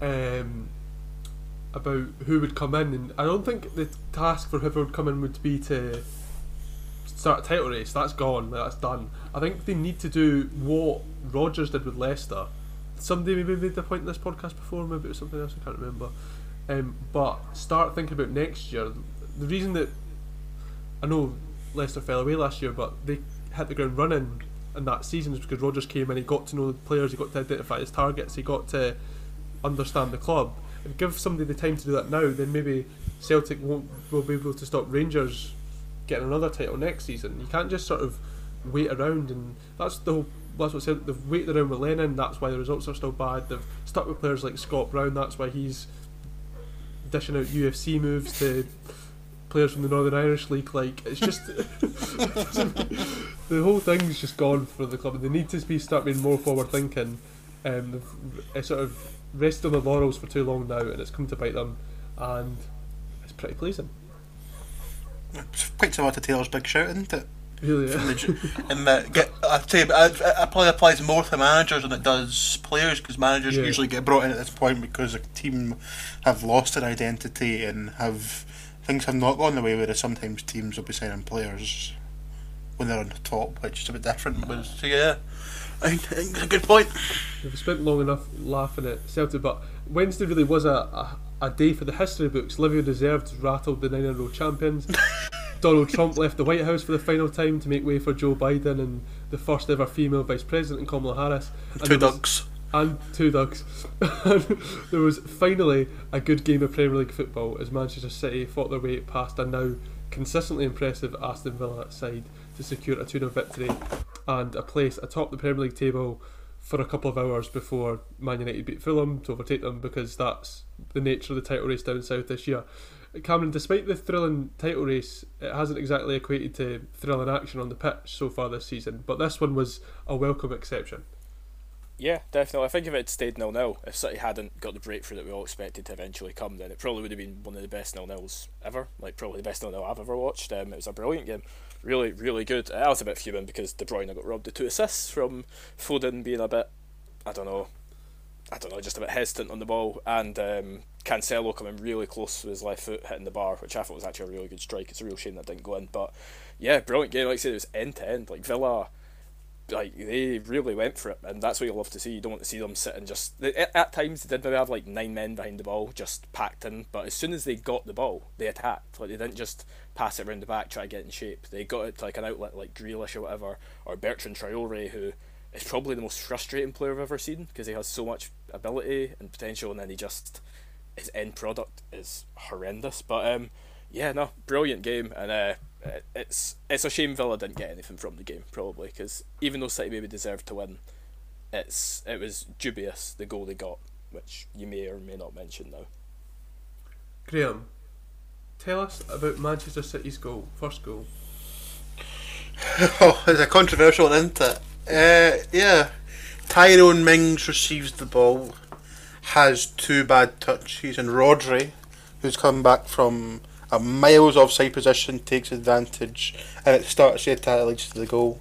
A: um, about who would come in, and I don't think the task for whoever would come in would be to start a title race. That's gone. That's done. I think they need to do what Rodgers did with Leicester. Somebody maybe made the point in this podcast before. Maybe it was something else. I can't remember. Um, but start thinking about next year. The reason that I know Leicester fell away last year, but they hit the ground running in that season is because Rodgers came in. He got to know the players. He got to identify his targets. He got to understand the club. If you give somebody the time to do that now, then maybe Celtic won't will be able to stop Rangers getting another title next season. You can't just sort of wait around, and that's the whole. That's what Celtic, they've waited around with Lennon. That's why the results are still bad. They've stuck with players like Scott Brown. That's why he's dishing out UFC moves to players from the Northern Irish League. Like it's just the whole thing's just gone for the club. They need to be start being more forward thinking. Um, they've uh, sort of rested on the laurels for too long now, and it's come to bite them. And it's pretty pleasing,
C: It's quite similar to Taylor's big shout, isn't it?
A: really.
C: Ju- and the, get, I'd say it, it probably applies more to managers than it does players because managers
A: Yeah.
C: usually get brought in at this point because a team have lost their identity and have things have not gone the way whereas sometimes teams will be signing players when they're on the top, which is a bit different. But so yeah, I think it's a good point.
A: We've spent long enough laughing at Celtic, but Wednesday really was a, a, a day for the history books. Livio deserved rattled the nine in a row champions. Donald Trump left the White House for the final time to make way for Joe Biden and the first ever female vice president in Kamala Harris. And
C: Two ducks.
A: and two ducks. there was finally a good game of Premier League football as Manchester City fought their way past a now consistently impressive Aston Villa side to secure a 2 0 victory and a place atop the Premier League table for a couple of hours before Man United beat Fulham to overtake them because that's the nature of the title race down south this year. Cameron, despite the thrilling title race, it hasn't exactly equated to thrilling action on the pitch so far this season, but this one was a welcome exception.
B: Yeah, definitely. I think if it had stayed nil nil, if City hadn't got the breakthrough that we all expected to eventually come, then it probably would have been one of the best nil nils ever. Like probably the best nil nil I've ever watched. Um, it was a brilliant game, really, really good. I was a bit fuming because De Bruyne got robbed of two assists from Foden being a bit, I don't know, I don't know, just a bit hesitant on the ball, and um, Cancelo coming really close with his left foot hitting the bar, which I thought was actually a really good strike. It's a real shame that didn't go in, but yeah, brilliant game. Like I said, it was end to end. Like Villa like they really went for it, and that's what you love to see. You don't want to see them sitting just. At, at times, they did maybe have like nine men behind the ball, just packed in. But as soon as they got the ball, they attacked. Like they didn't just pass it around the back, try to get in shape. They got it to like an outlet like Grealish or whatever, or Bertrand Traore, who is probably the most frustrating player I've ever seen because he has so much ability and potential, and then he just his end product is horrendous. But um, yeah, no, brilliant game, and uh, it's it's a shame Villa didn't get anything from the game probably because even though City maybe deserved to win, it's it was dubious the goal they got, which you may or may not mention now.
A: Graeme, tell us about Manchester City's goal, first goal.
C: Oh, it's a controversial one, isn't it? Uh, yeah. Tyrone Mings receives the ball, has two bad touches, and Rodri, who's come back from a miles offside position, takes advantage, and it starts the attack that leads to the goal.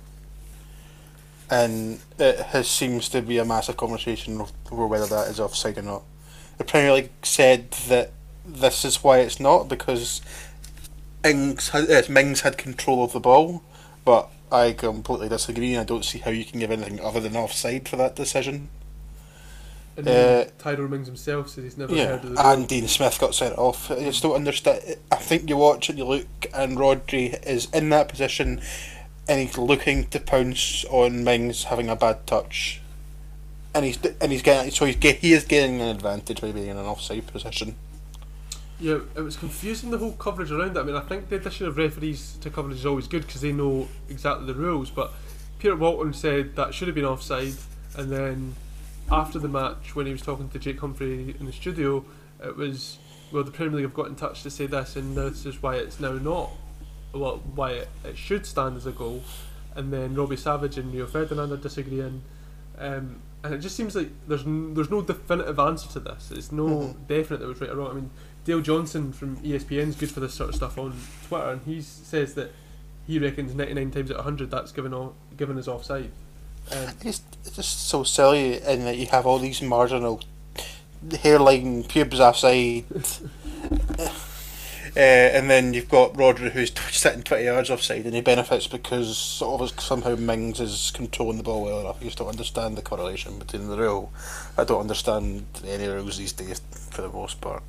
C: And it has, seems to be a massive conversation over whether that is offside or not. The Premier League said that this is why it's not because Ings had, Mings had control of the ball, but I completely disagree. I don't see how you can give anything other than offside for that decision.
A: And then
C: Uh,
A: Tyrone Mings himself says he's never
C: Yeah,
A: heard of the
C: and Dean Smith got sent off. I just don't understand. I think you watch and you look, and Rodri is in that position, and he's looking to pounce on Mings having a bad touch, and he's and he's getting so he's get, he is gaining an advantage by being in an offside position.
A: Yeah, it was confusing the whole coverage around it. I mean, I think the addition of referees to coverage is always good because they know exactly the rules. But Peter Walton said that should have been offside, and then after the match, when he was talking to Jake Humphrey in the studio, it was well, the Premier League have got in touch to say this, and this is why it's now not. Well, why it, it should stand as a goal, and then Robbie Savage and Rio Ferdinand are disagreeing. Um, and it just seems like there's n- there's no definitive answer to this. It's no
C: Mhm.
A: definite that was right or wrong. I mean, Dale Johnson from ESPN is good for this sort of stuff on Twitter, and he says that he reckons 99 times out of 100 that's given off, given as offside. Um,
C: It's, it's just so silly in that you have all these marginal hairline pubes offside. Uh, and then you've got Rodri who's t- sitting 20 yards offside and he benefits because sort of somehow Mings is controlling the ball well enough. I just don't understand the correlation between the rule. I don't understand any rules these days for the most part.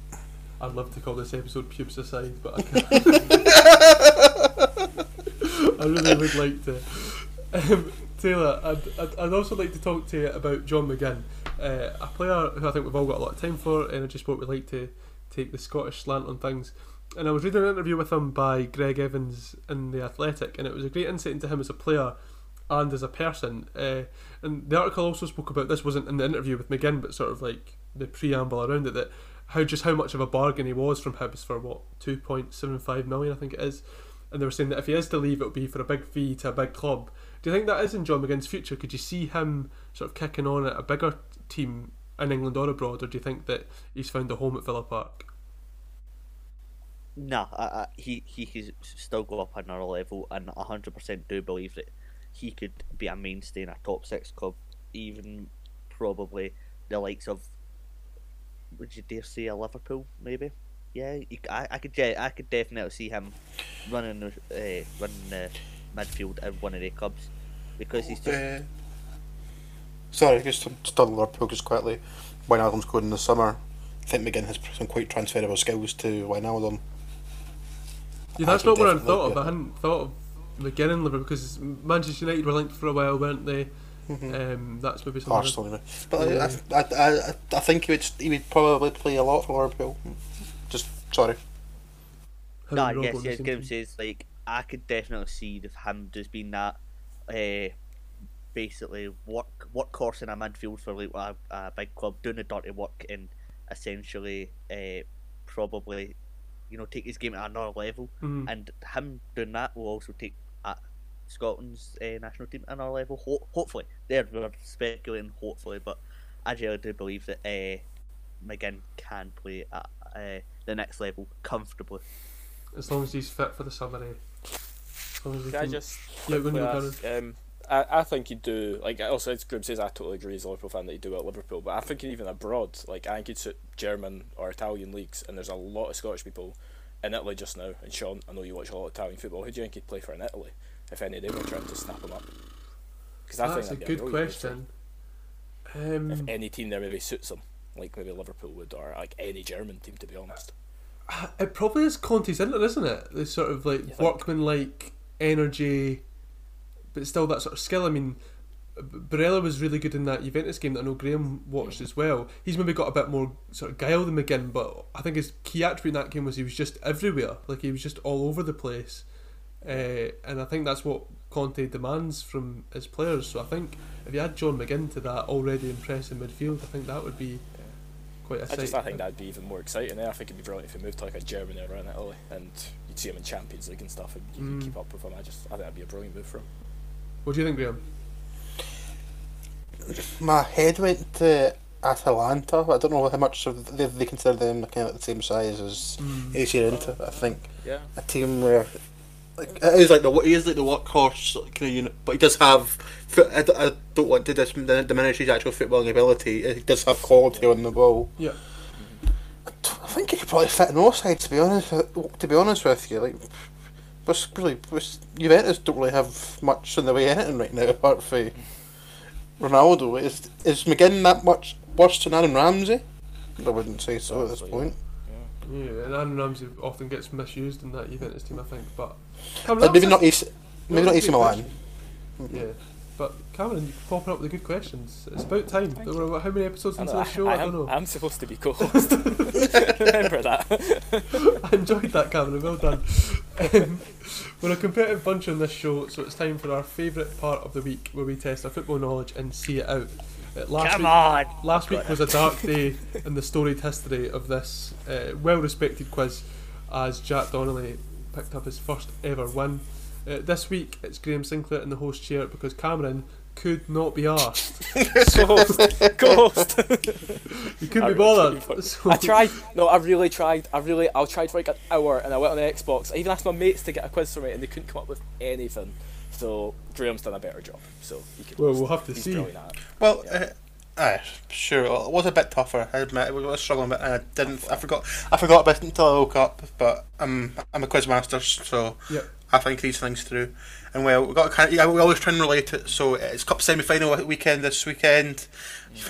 A: I'd love to call this episode Pubes Aside, but I can't. I really would like to. Um, Taylor, I'd, I'd, I'd also like to talk to you about John McGinn, uh, a player who I think we've all got a lot of time for. Energy Sport would like to take the Scottish slant on things. And I was reading an interview with him by Greg Evans in The Athletic, and it was a great insight into him as a player and as a person. Uh, and the article also spoke about this wasn't in the interview with McGinn, but sort of like the preamble around it that how just how much of a bargain he was from Hibs for what two point seven five million I think it is, and they were saying that if he is to leave, it'll be for a big fee to a big club. Do you think that is in John McGinn's future? Could you see him sort of kicking on at a bigger team in England or abroad, or do you think that he's found a home at Villa Park?
D: Nah, I, he he could still go up another level, and hundred percent do believe that he could be a mainstay in a top six club, even probably the likes of. Would you dare say a Liverpool? Maybe, yeah. I, I could I could definitely see him running uh, running the midfield at one of the clubs because he's just
C: Uh, sorry, just, just on Liverpool just quickly. Wijnaldum's going in the summer. I think McGinn has some quite transferable skills to Wijnaldum.
A: Yeah, that's not what I
C: definitely
A: thought of.
C: look
A: I hadn't thought of McGinn in Liverpool because Manchester United were linked for a while, weren't they?
C: Mhm.
A: Um, that's maybe something.
C: Arsenal, anyway. But
A: Yeah.
C: I, I, I, I, I think he would he would probably play a lot for Liverpool. Just sorry.
A: Him
D: Nah, yes, yes.
A: same
D: Graham
A: team.
D: says like I could definitely see the- him just being that, uh, basically work work course in a midfield for like a, a big club, doing the dirty work and essentially, uh, probably, you know, take his game at another level.
A: Mhm.
D: And him doing that will also take uh, Scotland's uh, national team at another level. Ho- hopefully, they're we're speculating. Hopefully, but I really do believe that uh, McGinn can play at uh, the next level comfortably.
A: As long as he's fit for the summer, eh? As long as he
B: Can I just
A: Yeah,
B: quickly ask, um, I, I think he'd do like also as Group says I totally agree as a Liverpool fan that he'd do at Liverpool, but I think even abroad, like I think he'd suit German or Italian leagues, and there's a lot of Scottish people in Italy just now. And Sean, I know you watch a lot of Italian football. Who do you think he'd play for in Italy if any of them were trying to snap him up? Because I
A: That's a
B: think
A: good question. Um,
B: If any team there maybe suits him, like maybe Liverpool would, or like any German team, to be honest.
A: It probably is Conte's Inter, isn't it? The sort of like
B: You think?
A: Energy, but still that sort of skill. I mean, Barella was really good in that Juventus game that I know Graeme watched as well. He's maybe got a bit more sort of guile than McGinn, but I think his key attribute in that game was he was just everywhere. Like he was just all over the place, uh, and I think that's what Conte demands from his players. So I think if you add John McGinn to that already impressive midfield, I think that would be quite a
B: I
A: sight.
B: just I think that'd be even more exciting. Eh? I think it'd be brilliant if he moved to like a Germany or an Italy, and see him in Champions League and stuff, and you
A: Mm.
B: could keep up with him. I just I think that'd be a brilliant move for him.
A: What do you think, Graeme?
C: My head went to Atalanta. I don't know how much of they, they consider them kind of the same size as
A: Mm.
C: AC Inter. I think
B: Yeah.
C: a team where like it is like the he is like the workhorse kind of unit, but he does have. I, I, d- I don't want to diminish his actual footballing ability. He does have quality on the ball.
A: Yeah.
C: I think he could probably fit in all sides. To be honest, to be honest with you, like, but really, but Juventus don't really have much in the way of anything right now apart from Ronaldo. Is is McGinn that much worse than Aaron Ramsey? I wouldn't say so at this
B: Probably,
C: point.
A: Yeah, and Aaron Ramsey often gets misused in that Juventus team, I think. But
C: Uh,
A: Cameron,
C: maybe
A: that
C: not
A: was
C: AC, maybe not AC Milan.
A: a- Yeah, but Cameron, you're popping up with the good questions. It's about time. We're about how many episodes
B: I,
A: into
B: know,
A: this show?
B: I,
A: I,
B: I
A: don't
B: am,
A: know.
B: I'm supposed to be co-host. Remember that.
A: I enjoyed that, Cameron. Well done. Um, we're a competitive bunch on this show, so it's time for our favourite part of the week, where we test our football knowledge and see it out. Uh, last
D: Come
A: week,
D: on!
A: Last week was a dark day in the storied history of this uh, well-respected quiz, as Jack Donnelly picked up his first ever win. Uh, this week it's Graeme Sinclair in the host chair because Cameron could not be asked.
B: co-host. Co-host.
A: He couldn't
B: I
A: be
B: really
A: bothered.
B: couldn't
A: So
B: I tried. No, I really tried. I really, I tried for like an hour, and I went on the Xbox. I even asked my mates to get a quiz for me, and they couldn't come up with anything. So Graeme's done a better job. So he could.
A: Well, we'll have to
B: he's
A: see.
B: brilliant at it.
C: Well,
B: Yeah.
C: uh, aye, sure. Well, it was a bit tougher. I admit it was struggling a bit, and I didn't. I forgot. I forgot a bit until I woke up. But I'm I'm a quiz master, so
A: Yep.
C: I think these things through. And well, we got kind of, yeah, we always try and relate it. So it's cup semi final weekend this weekend.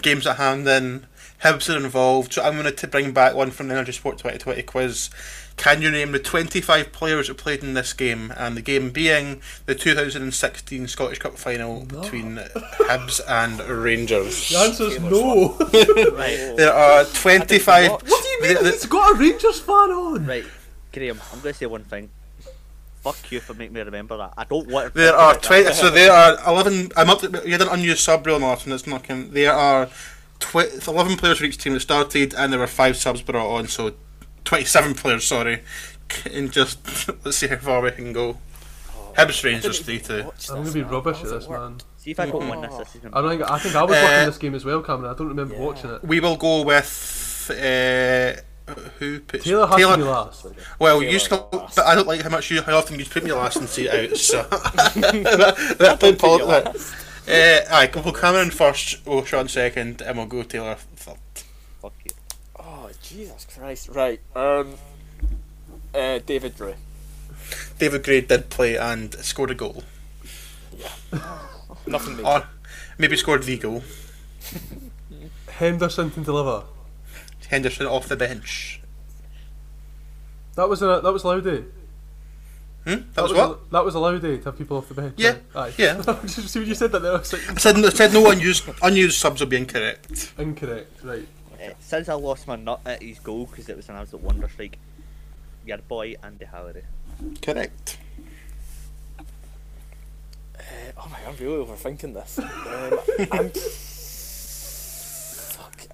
C: Games at hand, and Hibs are involved. So I'm going to bring back one from the Energy Sport 2020 quiz. Can you name the 25 players who played in this game? And the game being the 2016 Scottish Cup final
A: No.
C: between Hibs and Rangers.
A: the answer
B: is
A: no.
D: Right,
C: There are 25.
B: watch.
A: what do you mean?
C: the- the-
A: He's got a Rangers fan on.
D: right. Graeme, I'm going to say one thing. Fuck you for making me remember that. I don't want.
C: There are 20. So there are 11. I'm up. To, you had an unused sub rule last one. It's not. count- There are tw- 11 players for each team that started, and there were five subs brought on. So 27 players. Sorry. And just let's see how far we can go. Hibs Rangers three two.
A: I'm gonna be rubbish at this, man.
D: See if I don't win this this.
A: I don't think. I think I was
C: Uh,
A: watching this game as well, Cameron. I don't remember
B: Yeah.
A: watching it.
C: We will go with uh, who puts
A: Taylor has to be last.
C: Well,
B: Taylor
C: you still,
B: last.
C: but I don't like how much you, how often you put me last and see it out. So that, that played
B: put you
C: Paul. Uh, aye, we'll Cameron first, we'll Sean second, and we'll go Taylor third.
D: Fuck you.
B: Oh Jesus Christ! Right. Um. Uh, David Gray.
C: David Gray did play and scored a goal, Yeah.
B: Nothing major.
C: or maybe scored the goal.
A: Henderson to deliver.
C: Henderson off the bench.
A: That was a that was Loudy.
C: Hmm? That was what?
A: A, that was allowed eh, to have people off the bench.
C: Yeah,
A: Aye.
C: yeah.
A: See when you said that there, I was like,
C: I said, I said no unused unused subs will be incorrect.
A: incorrect. Right.
D: Uh, since I lost my nut at his goal because it was an absolute wonder strike, your boy Andy Halliday.
C: Correct.
B: Uh, oh my! I'm really overthinking this. Um, I'm. Fuck.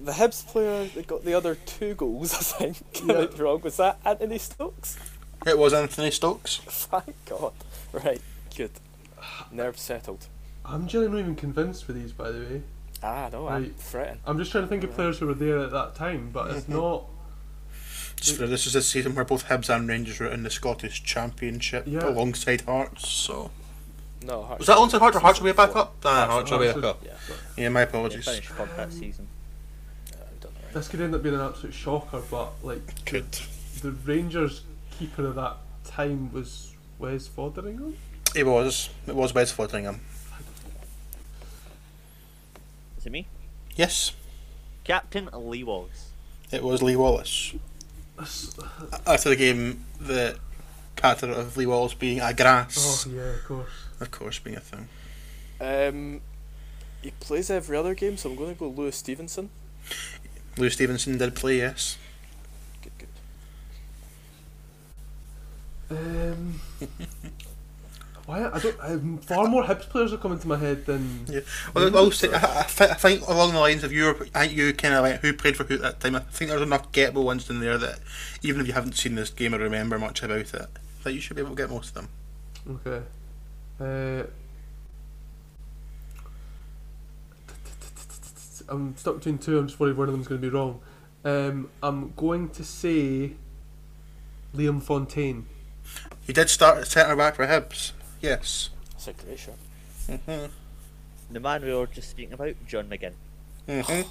B: The Hibs player that got the other two goals, I think.
A: Yeah.
B: I might be wrong. Was that Anthony Stokes?
C: It was Anthony Stokes.
B: Thank God. Right. Good. Nerves settled.
A: I'm generally not even convinced with these, by the way.
B: Ah, no, I'm
A: Right.
B: fretting.
A: I'm just trying to think of players who were there at that time, but it's not.
C: So this is a season where both Hibs and Rangers were in the Scottish Championship
A: Yeah.
C: alongside Hearts. So
B: No, Hearts-
C: was that alongside Hearts or Hearts will be back up? Nah,
B: Hearts-
C: Hearts will be
A: Hearts
C: back up.
B: Yeah,
C: Yeah, my
D: They
C: apologies.
D: finished third that season.
B: yeah, I've done it right.
A: This could end up being an absolute shocker, but like
C: Could.
A: the Rangers keeper of that time was Wes Foderingham.
C: It was. It was Wes Foderingham.
D: Is it me?
C: Yes,
D: Captain Lee Wallace.
C: it was Lee Wallace. After the game, the character of Lee Wallace being a grass,
A: Oh yeah, of course.
C: of course, being a thing.
B: Um, he plays every other game, so I'm going to go Lewis Stevenson.
C: Lou Stevenson did play, yes.
B: Good, good.
A: Um, Why I don't. Um, far more Hibs players are coming to my head than.
C: Yeah. Well, say, I, I, I think along the lines of you, I think you kind of like who played for who at that time. I think there's enough gettable ones in there that even if you haven't seen this game or remember much about it, that you should be able to get most of them.
A: Okay. Uh, I'm stuck between two. I'm just worried one of them's going to be wrong. Um, I'm going to say Liam Fontaine.
C: He did start at centre back for Hibs. Yes.
B: That's a great shot.
C: Mhm.
D: The man we were just speaking about, John McGinn.
C: Mhm.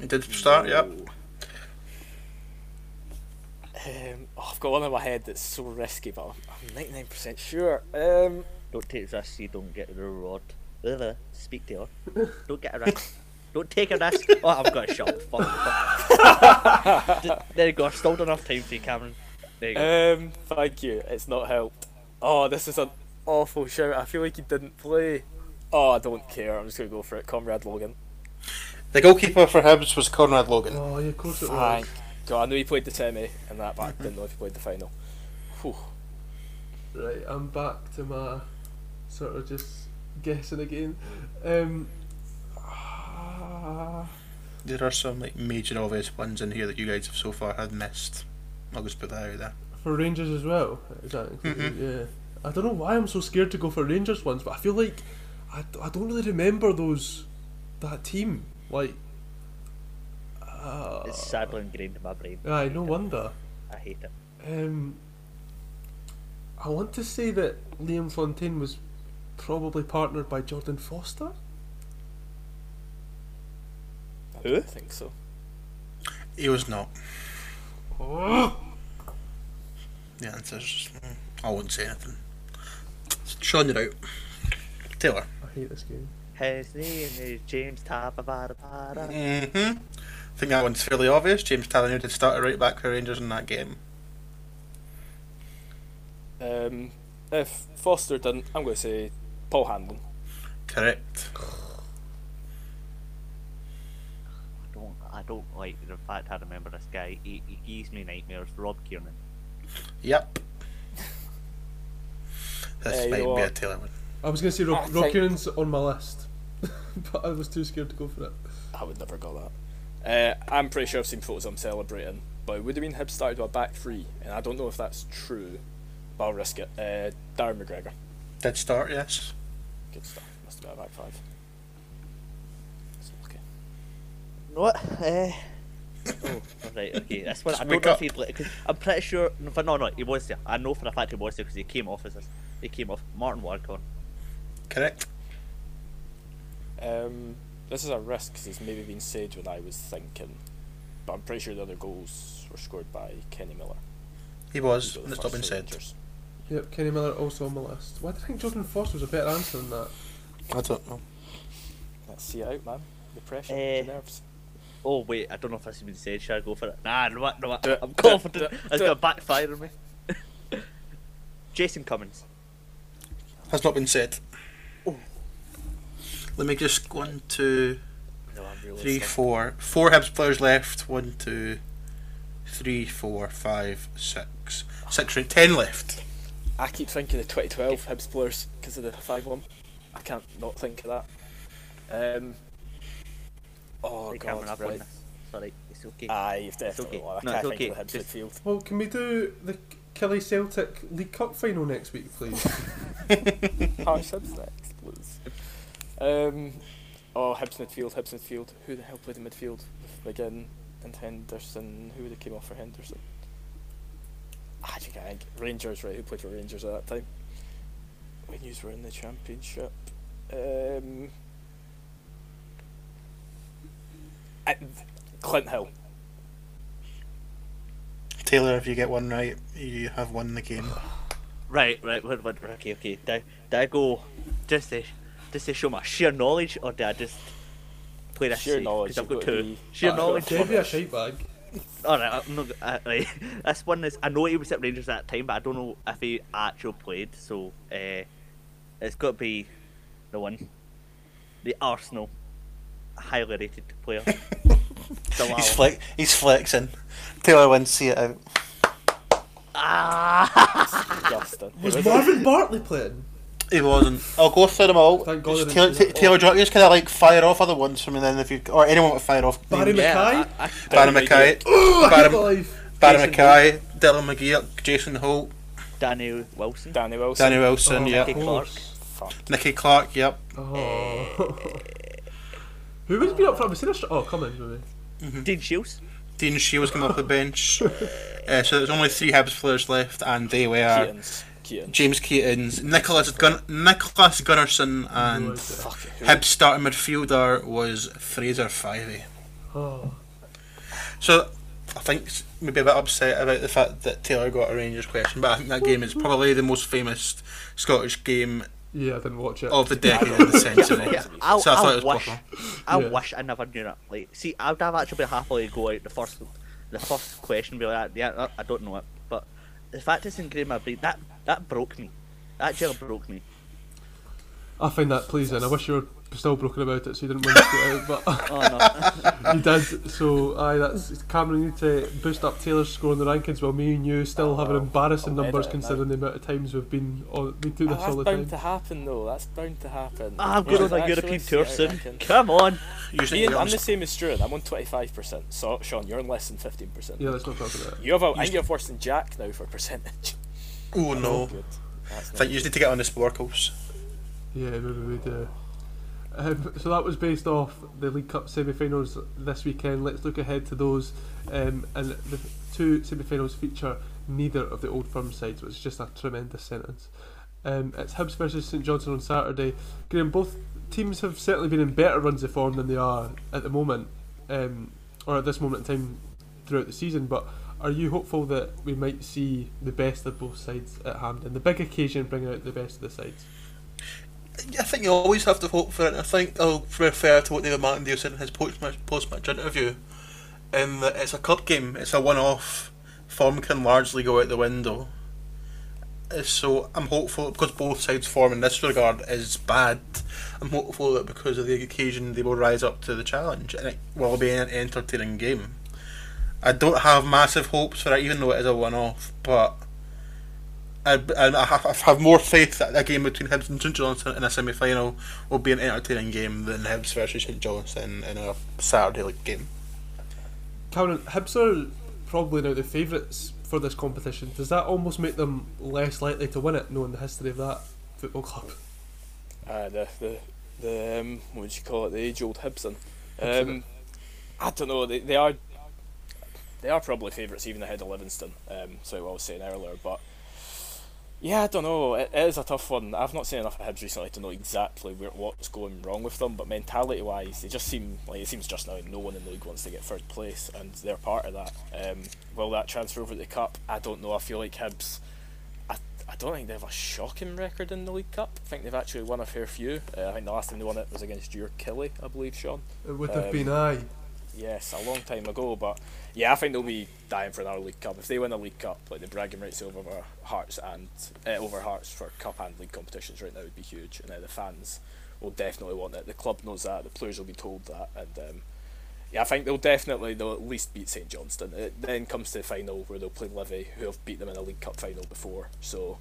C: He did start. Yep.
B: Um, oh, I've got one in my head that's so risky, but I'm, I'm 99% sure. Um,
D: Don't take risks, you don't get the reward. Ugh, speak to her. Don't get a risk. Don't take a risk. Oh, I've got a shot. Fuck. fuck. There you go. I've stalled enough time for you, Cameron. There you go.
B: um, thank you. It's not helped. Oh, this is an awful shout. I feel like he didn't play. Oh, I don't care. I'm just gonna go for it. Conrad Logan.
C: The goalkeeper for Hibs was Conrad Logan.
A: Oh, yeah, of course it was.
B: Thank God. I knew he played the semi and that, but I didn't know if he played the final. Whew.
A: Right, I'm back to my sort of just guessing again. Um,
C: There are some like major obvious ones in here that you guys have so far had missed. I'll just put that out there.
A: for Rangers as well. Is that included? Yeah. I don't know why I'm so scared to go for Rangers ones, but I feel like I, I don't really remember those that team. Like, uh,
D: It's sadly ingrained in my brain.
A: aye, no wonder.
D: I hate it.
A: Um, I want to say that Liam Fontaine was probably partnered by Jordon Forster.
B: I think so.
C: He was not.
A: Oh,
C: The answer's. mm, I won't say anything. Sean, you're out. Taylor.
A: I hate this game.
D: His name is James Tavernier.
C: Mm-hmm. I think that one's fairly obvious. James Tavernier did start at right back for Rangers in that game.
B: Um, if Forster didn't, I'm going to say Paul Hanlon.
C: Correct.
D: I don't, I don't like the fact I remember this guy. He, he gives me nightmares. Rob Kiernan.
C: Yep. This
B: Uh, you
C: might
B: know
C: be a
B: what?
C: Taylor one.
A: I was going to say
B: I
A: Rob, Rob
B: think-
A: Kiernan's on my list, but I was too scared to go for it.
B: I would never go that. Uh, I'm pretty sure I've seen photos of him celebrating, but it would have been Hibs started with a back three, and I don't know if that's true, but I'll risk it. Uh, Darren McGregor.
C: Did start, yes.
B: Good stuff. Must have been a back five. It's okay.
D: You know what? Uh, oh, right, okay. That's one, I
C: Just
D: don't
C: wake
D: know
C: up.
D: if he played. Cause I'm pretty sure. No, no, no, he was there. I know for a fact he was there because he came off as this. He came off. Martyn Waghorn.
C: Correct.
B: Um, this is a risk because he's maybe been said when I was thinking, but I'm pretty sure the other goals were scored by Kenny Miller.
C: He was,
B: Who got
C: and
B: the
C: it's not been said.
B: Rangers.
A: Yep, Kenny Miller also on the list. Why do I think Jordon Forster was a better answer than that?
C: I don't know.
B: Let's see it out, man. The pressure,
D: Eh.
B: the nerves.
D: Oh wait, I don't know if this has been said. Should I go for it? Nah, no, what, no, what,
B: Do
D: I'm
B: do it,
D: confident.
B: do it,
D: It's
B: do
D: gonna backfire on me. Jason Cummings.
C: Has not been said. Oh. Let me just one, two,
B: No, I'm really
C: three, four. Four Hibs players left. One, two, three, four, five, six. Six, right, ten left.
B: I keep thinking of 2012 Hibs players because of the 5 1. I can't not think of that. Um, oh,
D: Hey,
B: God,
D: Cameron, I've won
B: right.
D: this. Sorry, it's okay.
B: Aye, you've definitely
D: okay.
B: won. I
D: No,
B: can't
D: it's
B: think of
D: okay.
B: the Hibs
D: Just-
B: midfield.
A: Well, can we do the Kelly Celtic League Cup final next week, please?
B: Harsh Hibs next, please. Um, oh, Hibs midfield, Hibs midfield. Who the hell played in midfield? With McGinn and Henderson. Who would have came off for Henderson? Ah, you can think. Rangers, right? Who played for Rangers at that time? When you were in the championship. Um, uh, Clint Hill.
C: Taylor, if you get one right, you have won the game.
D: Right, right, right, right, right, okay, okay. Did I, did I go just to, just to show my sheer knowledge, or did I just play this
B: Sheer
D: safe?
B: knowledge,
D: 'Cause I've
B: you've
D: got
B: got to
D: two.
B: be-
D: Sheer knowledge.
B: got
A: Gave you a shite bag.
D: Alright, I'm not. Uh, right. This one is. I know he was at Rangers at that time, but I don't know if he actually played. So, uh, it's got to be the one, the Arsenal highly rated player. Delilah.
C: He's flex. He's flexing. Taylor wins. See it out.
D: Ah!
B: Justin.
A: Was
B: Who is it?
A: Marvin Bartley playing?
C: He wasn't. I'll go through them all.
A: Thank God
C: Just
A: didn't
C: Taylor,
A: see that.
C: Taylor, do you want me to just kind of like fire off other ones from me then if you or anyone want to fire off?
A: Barry
C: names?
A: Mackay?
D: Yeah, I, I,
C: Barry Barrie
A: McKay,
C: Barry,
A: hate.
C: Barry
D: Jason
C: Mackay, Dylan McGee, Jason Holt,
D: Danny Wilson.
B: Danny Wilson.
C: Danny Wilson,
A: Oh,
C: yeah,
D: Nicky Clark.
A: course.
B: Fuck.
C: Nicky Clark, yep.
A: Oh. Who would be up front? Was he a str- Oh, come in, maybe.
D: Dean Shiels.
C: Dean Shiels came off the bench. Uh, so there's only three Hibs players left, and they were
B: Keatings. Keaton.
C: James Keatings, Nicholas Gun- Nicholas Gunnarsson, and
A: idea.
B: Fuck
C: Hibs starting midfielder was Fraser Fyvie.
A: Oh.
C: So I think maybe a bit upset about the fact that Taylor got a Rangers question, but I think that game is probably the most famous Scottish game
A: Yeah, I didn't watch it.
C: of the decade in the century.
D: Yeah, I,
C: So I thought
D: I,
C: it was
D: wish,
C: proper.
D: I
A: Yeah.
D: wish I never knew that. Like, see, I'd have actually been happily go out the first, the first question, be like, yeah, uh, I don't know it, but the fact it's ingrained in my brain, that that broke me. That just broke me.
A: I find that pleasing. I wish you were still broken about it so you didn't win it out, but
D: Oh no.
A: you did. So, aye, that's Cameron. You need to boost up Taylor's score in the rankings while me and you still have an
B: Oh,
A: embarrassing
B: I'll
A: numbers
B: edit it
A: considering the amount of times we've been on. We do
B: Oh,
A: this
B: that's
A: all the time.
B: That's bound to happen though. That's bound to happen.
D: Ah, I'm
B: We
D: going on
B: should
D: a European tour soon.
B: rankings.
D: Come on.
C: Usually,
B: Ian, I'm the same as Stuart. I'm on 25%. So, Sean, you're on less than 15%.
A: Yeah, let's not talk about it.
B: You have a, I think you have worse than Jack now for percentage.
C: oh no,
B: Good. That's
C: I think you just need to get on the Sporcles.
A: Yeah, maybe we do. Um, so that was based off the League Cup semi-finals this weekend. Let's look ahead to those. Um, and the two semi-finals feature neither of the old firm sides, which is just a tremendous sentence. Um, it's Hibs versus St Johnstone on Saturday. Graeme, both teams have certainly been in better runs of form than they are at the moment, um, or at this moment in time throughout the season. But are you hopeful that we might see the best of both sides at Hampden? The big occasion bring out the best of the sides.
C: I think you always have to hope for it. I think I'll refer to what David Martindale said in his post-match, post-match interview, in that it's a cup game, it's a one-off. Form can largely go out the window. Uh, So I'm hopeful because both sides' form in this regard is bad. I'm hopeful that because of the occasion they will rise up to the challenge and it will be an entertaining game. I don't have massive hopes for it, even though it is a one-off, but. I, I, I have- I have more faith that a game between Hibs and St Johnstone in a semi final will be an entertaining game than Hibs versus St Johnstone in a Saturday league game.
A: Cameron, Hibs are probably now the favourites for this competition. Does that almost make them less likely to win it, knowing the history of that football club?
B: Uh, the the the um, what would you call it? The age old Hibson.
A: Hibson.
B: Um, I don't know. They, they are they are probably favourites even ahead of Livingston. Um, so what I was saying earlier, but yeah, I don't know. It, it is a tough one. I've not seen enough of Hibs recently to know exactly where, what's going wrong with them. But mentality wise, they just seem like it seems just now no one in the league wants to get third place, and they're part of that. Um, will that transfer over to the cup? I don't know. I feel like Hibs. I, I don't think they have a shocking record in the League Cup. I think they've actually won a fair few. Uh, I think the last time they won it was against your Killie, I believe, Sean.
A: It would have
B: Um,
A: been aye.
B: Yes, a long time ago, but yeah, I think they'll be dying for another League Cup. If they win a League Cup, like the bragging rights over Hearts and uh, over Hearts for Cup and League competitions right now would be huge, and uh, the fans will definitely want it. The club knows that, the players will be told that, and um, yeah, I think they'll definitely they'll at least beat St Johnstone. It then comes to the final where they'll play Livi, who have beat them in a League Cup final before, so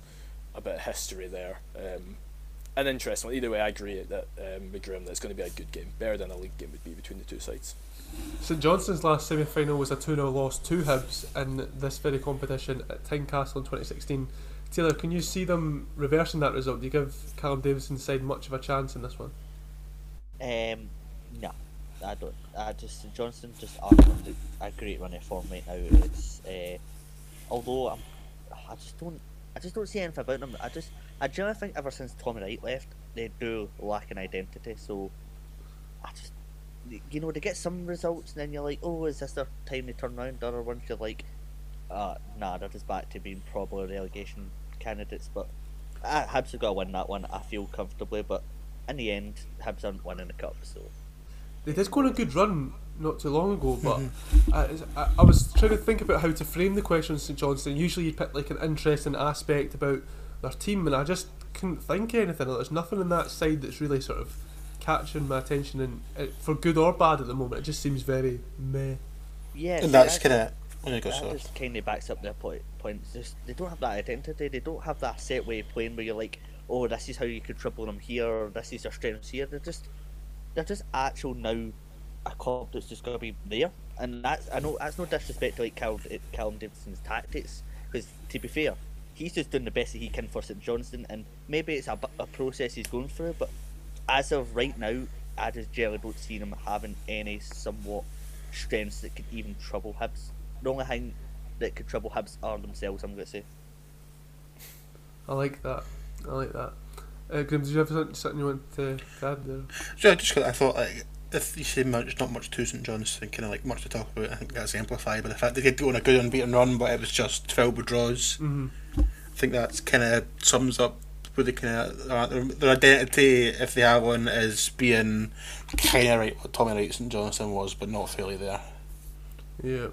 B: a bit of history there. Um, an interesting. Either way, I agree that um, with that it's going to be a good game, better than a league game would be between the two sides.
A: St Johnstone's last semi final was a 2 0 loss to Hibs in this very competition at Tynecastle in 2016. Taylor, can you see them reversing that result? Do you give Callum Davidson's side much of a chance in this one?
D: Um, no, I don't. I just St Johnstone just are on a great run of form right now. It's uh, although I'm, I just don't, I just don't see anything about them. I just, I generally think ever since Tommy Wright left, they do lack an identity. So, I just, you know, they get some results, and then you're like, oh, is this their time to turn around? The other ones you're like, uh, nah, they're just back to being probably relegation candidates. But uh, Hibs have got to win that one. I feel comfortably, but in the end, Hibs aren't winning the cup. So.
A: They did go on a good run not too long ago, but I, I, I was trying to think about how to frame the question on St Johnstone. Usually you pick like an interesting aspect about their team, and I just couldn't think of anything. There's nothing in that side that's really sort of catching my attention, and it, for good or bad at the moment, it just seems very meh.
D: Yeah,
C: And
D: see,
C: that's kind of. When you go,
D: That
C: sorry.
D: just kind of backs up their point. Points. Just they don't have that identity. They don't have that set way of playing where you're like, oh, this is how you could trouble them here, or this is their strengths here. They're just, they're just actual now a club that's just going to be there, and that's I know that's no disrespect to like Cal, uh, Callum Davidson's tactics, because to be fair, he's just doing the best that he can for St Johnstone, and maybe it's a, a process he's going through, but as of right now, I just generally don't see him having any somewhat strengths that could even trouble Hibs. The only thing that could trouble Hibs are themselves. I'm going to say.
A: I like that. I like that. Uh, Grim, did you have something, something you want to, to add there?
C: So I just I thought like if you say much, not much to St John's and kind of like much to talk about, I think that's amplified by the fact they did go on a good unbeaten run, but it was just filled with draws.
A: Mm-hmm.
C: I think that kind of sums up where they kind of uh, their, identity, if they have one, is being kind of right what Tommy Wright St Johnstone was, but not fully there.
A: Yeah.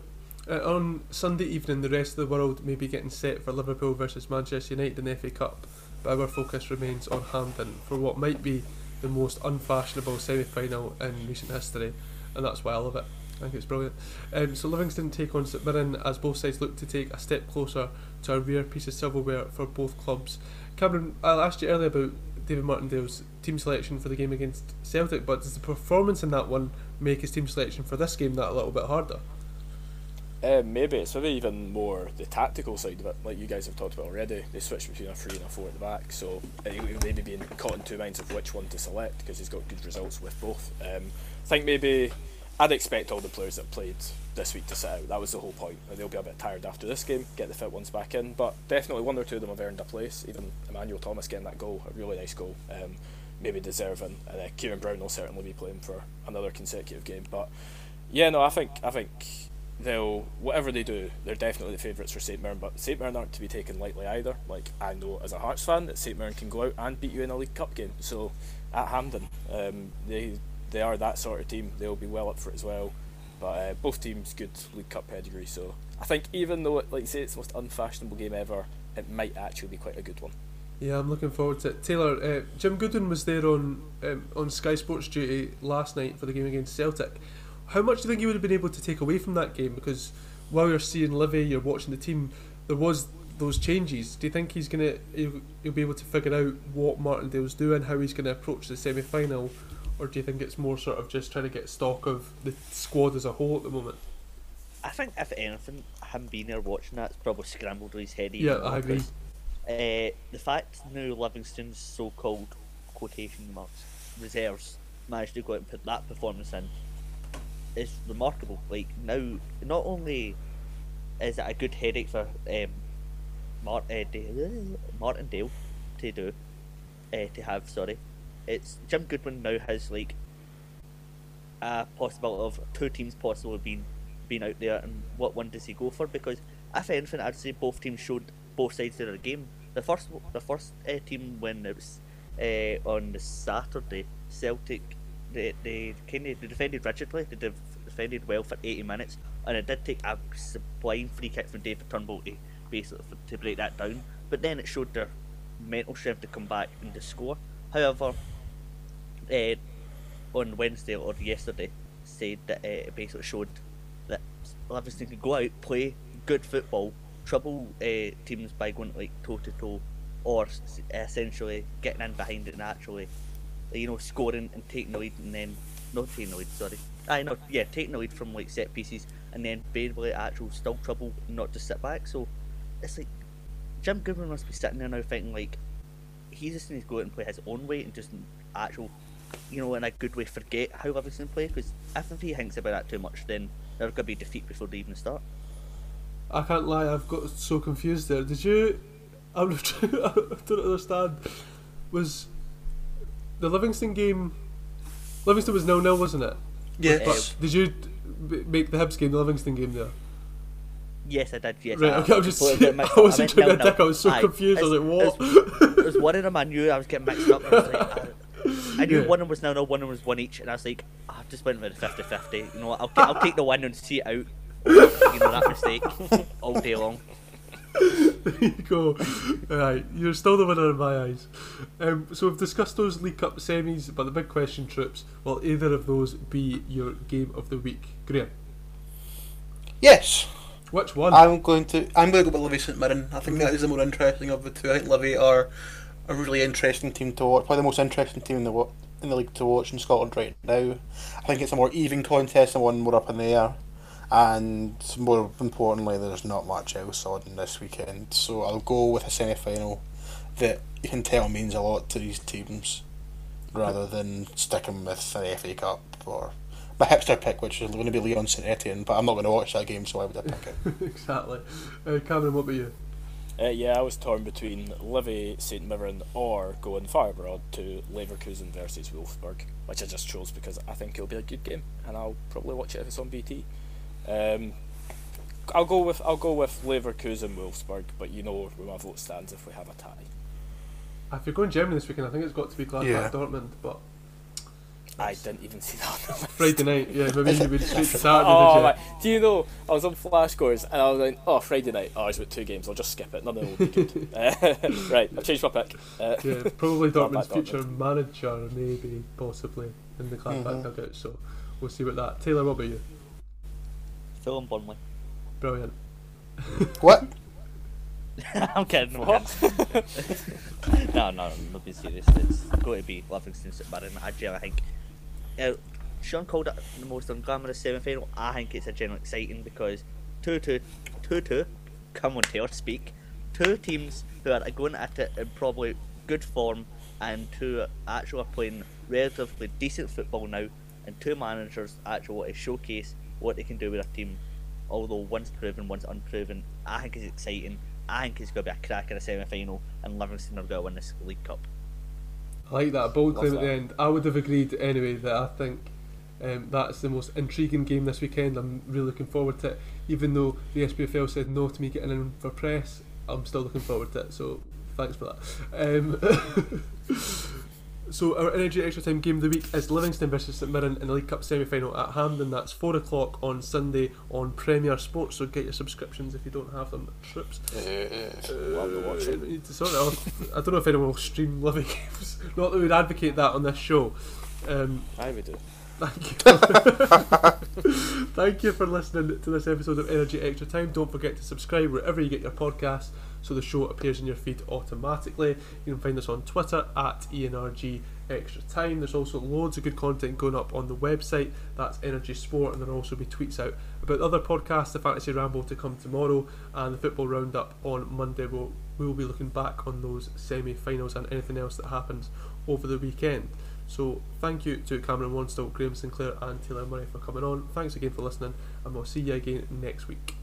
A: Uh, on Sunday evening, the rest of the world may be getting set for Liverpool versus Manchester United in the FA Cup, but our focus remains on Hampden for what might be the most unfashionable semi final in recent history, and that's why I love it. I think it's brilliant. Um, so Livingston take on St Mirren as both sides look to take a step closer to a rare piece of silverware for both clubs. Cameron, I asked you earlier about David Martindale's team selection for the game against Celtic, but does the performance in that one make his team selection for this game that a little bit harder?
B: Uh, maybe it's maybe even more the tactical side of it, like you guys have talked about already. They switched between a three and a four at the back, so uh, he'll maybe be caught in two minds of which one to select because he's got good results with both. Um, I think maybe I'd expect all the players that played this week to sit out. That was the whole point. They'll be a bit tired after this game, get the fit ones back in, but definitely one or two of them have earned a place. Even Emmanuel Thomas getting that goal, a really nice goal, um, maybe deserving. And uh, Ciaron Brown will certainly be playing for another consecutive game. But yeah, no, I think I think they'll whatever they do, they're definitely the favourites for St Mirren. But St Mirren aren't to be taken lightly either. Like I know as a Hearts fan that St Mirren can go out and beat you in a League Cup game. So at Hampden, um, they they are that sort of team. They'll be well up for it as well. But uh, both teams good League Cup pedigree. So I think even though it, like say it's the most unfashionable game ever, it might actually be quite a good one.
A: Yeah, I'm looking forward to it. Taylor, uh, Jim Goodwin was there on um, on Sky Sports duty last night for the game against Celtic. How much do you think you would have been able to take away from that game? Because while you're seeing Livi, you're watching the team. There was those changes. Do you think he's gonna he'll, he'll be able to figure out what Martindale's doing, how he's gonna approach the semi final, or do you think it's more sort of just trying to get stock of the squad as a whole at the moment?
D: I think if anything, him being there watching that's probably scrambled his head.
A: Yeah, I agree.
D: Uh, the fact now Livingston's so-called quotation marks reserves managed to go out and put that performance in is remarkable. Like now, not only is it a good headache for um, Mart- uh, Da- Martindale to do, uh, to have. Sorry, it's Jim Goodwin now has like a possibility of two teams possibly being being out there, and what one does he go for? Because if anything, I'd say both teams showed both sides of their game. The first, the first uh, team when it was uh, on the Saturday, Celtic, they they kind of they defended rigidly. They def- defended well for eighty minutes, and it did take a sublime free kick from David Turnbull to basically to break that down. But then it showed their mental strength to come back and to score. However, uh, on Wednesday or yesterday, said that uh, it basically showed that Livingston could go out, play good football, trouble uh, teams by going like toe to toe, or essentially getting in behind it uh, you know, scoring and taking the lead and then not taking the lead. Sorry, I know, yeah, taking the lead from like set pieces and then being able to actual still trouble, not to sit back. So it's like Jim Goodwin must be sitting there now thinking like he just needs to go out and play his own way and just actual, you know, in a good way forget how Livingston play. Because if he thinks about that too much, then there's going to be defeat before they even start.
A: I can't lie, I've got so confused there. Did you? I'm trying, I don't understand. Was the Livingston game? Livingston was nil nil, wasn't it?
C: Yes.
A: Did you make the Hibs game the Livingston game there?
D: Yes, I did. Yes,
A: right.
D: I,
A: Okay. I'm just.
D: completely got mixed
A: I wasn't
D: meant
A: trying to
D: nil-nil.
A: dick. I was so
D: Aye,
A: confused. I was
D: it's-
A: like, what?
D: it's- There's one of them I knew I was getting mixed up. I, was like, I, I knew
A: Yeah.
D: one of them was nil nil, one of them was one each, and I was like, "Ah, I just went with the 50-50. You know what? I'll, I'll take the win and see it out. You know that mistake all day long.
A: there you go. All right, you're still the winner in my eyes. Um, so we've discussed those League Cup semis, but the big question, troops, will either of those be your game of the week? Graeme,
C: Yes.
A: which one?
C: I'm going to I'm going to go with Livi St Mirren. I think that is the more interesting of the two. I think Livi are a really interesting team to watch. Probably the most interesting team in the in the league to watch in Scotland right now. I think it's a more even contest and one more up in the air. And more importantly, there's not much else on this weekend. So I'll go with a semi final that you can tell means a lot to these teams rather than sticking with an FA Cup or my hipster pick, which is going to be Lyon St Etienne, but I'm not going to watch that game, so why would I pick it?
A: exactly. Uh, Cameron, what about you?
B: Uh, yeah, I was torn between Livi, St Mirren, or going far abroad to Leverkusen versus Wolfsburg, which I just chose because I think it'll be a good game, and I'll probably watch it if it's on BT. Um, I'll go with I'll go with Leverkusen Wolfsburg, but you know where my vote stands if we have a tie.
A: If you're going Germany this weekend, I think it's got to be Gladbach
C: Yeah.
A: Dortmund, but
B: I didn't even see that. on the list.
A: Friday night, yeah, maybe you would straight to Saturday,
B: Oh,
A: did you?
B: right. Do you know, I was on Flash Scores and I was like, oh, Friday night. Oh, it's with two games. I'll just skip it. None of them will be good. right, I've changed my pick. Uh,
A: Yeah, probably
B: Gladbach
A: Dortmund's
B: Dortmund.
A: future manager, maybe, possibly, in the Gladbach dugout, so we'll see about that. Taylor, what about you?
D: Fulham Burnley.
A: Brilliant.
C: What?
D: I'm kidding.
B: What?
D: kidding. no, no, no, be serious. It's going to be Livingston St Mirren. I genuinely think. Uh, Seán called it the most unglamorous semi final. I think it's a genuinely exciting because 2 2 2 2, come on, Taylor, speak. Two teams who are going at it in probably good form and two actually are playing relatively decent football now, and two managers actually want to showcase what they can do with a team although one's proven, one's unproven. I think it's exciting. I think it's going to be a crack in a semi final, and Livingston are going to win this League Cup.
A: I like that bold claim at the end. I would have agreed anyway that I think um, that's the most intriguing game this weekend. I'm really looking forward to it. Even though the SPFL said no to me getting in for press, I'm still looking forward to it. So thanks for that. Um, so our ENRG Extra Time game of the week is Livingston versus St Mirren in the League Cup semi-final at Hampden. That's four o'clock on Sunday on Premier Sports. So get your subscriptions if you don't have them. Troops.
B: Love to watch it.
A: We need to sort it off. I don't know if anyone will stream Livi games. Not that we'd advocate that on this show. Um,
B: I would do.
A: thank you. thank you for listening to this episode of ENRG Extra Time. Don't forget to subscribe wherever you get your podcasts so the show appears in your feed automatically. You can find us on Twitter at ENRG Extra Time. There's also loads of good content going up on the website. That's ENRG Sport, and there'll also be tweets out about other podcasts, the Fantasy Ramble to come tomorrow, and the Football Roundup on Monday. We'll, we'll be looking back on those semi finals and anything else that happens over the weekend. So thank you to Cameron Wanstall, Graeme Sinclair, and Taylor Murray for coming on. Thanks again for listening, and we'll see you again next week.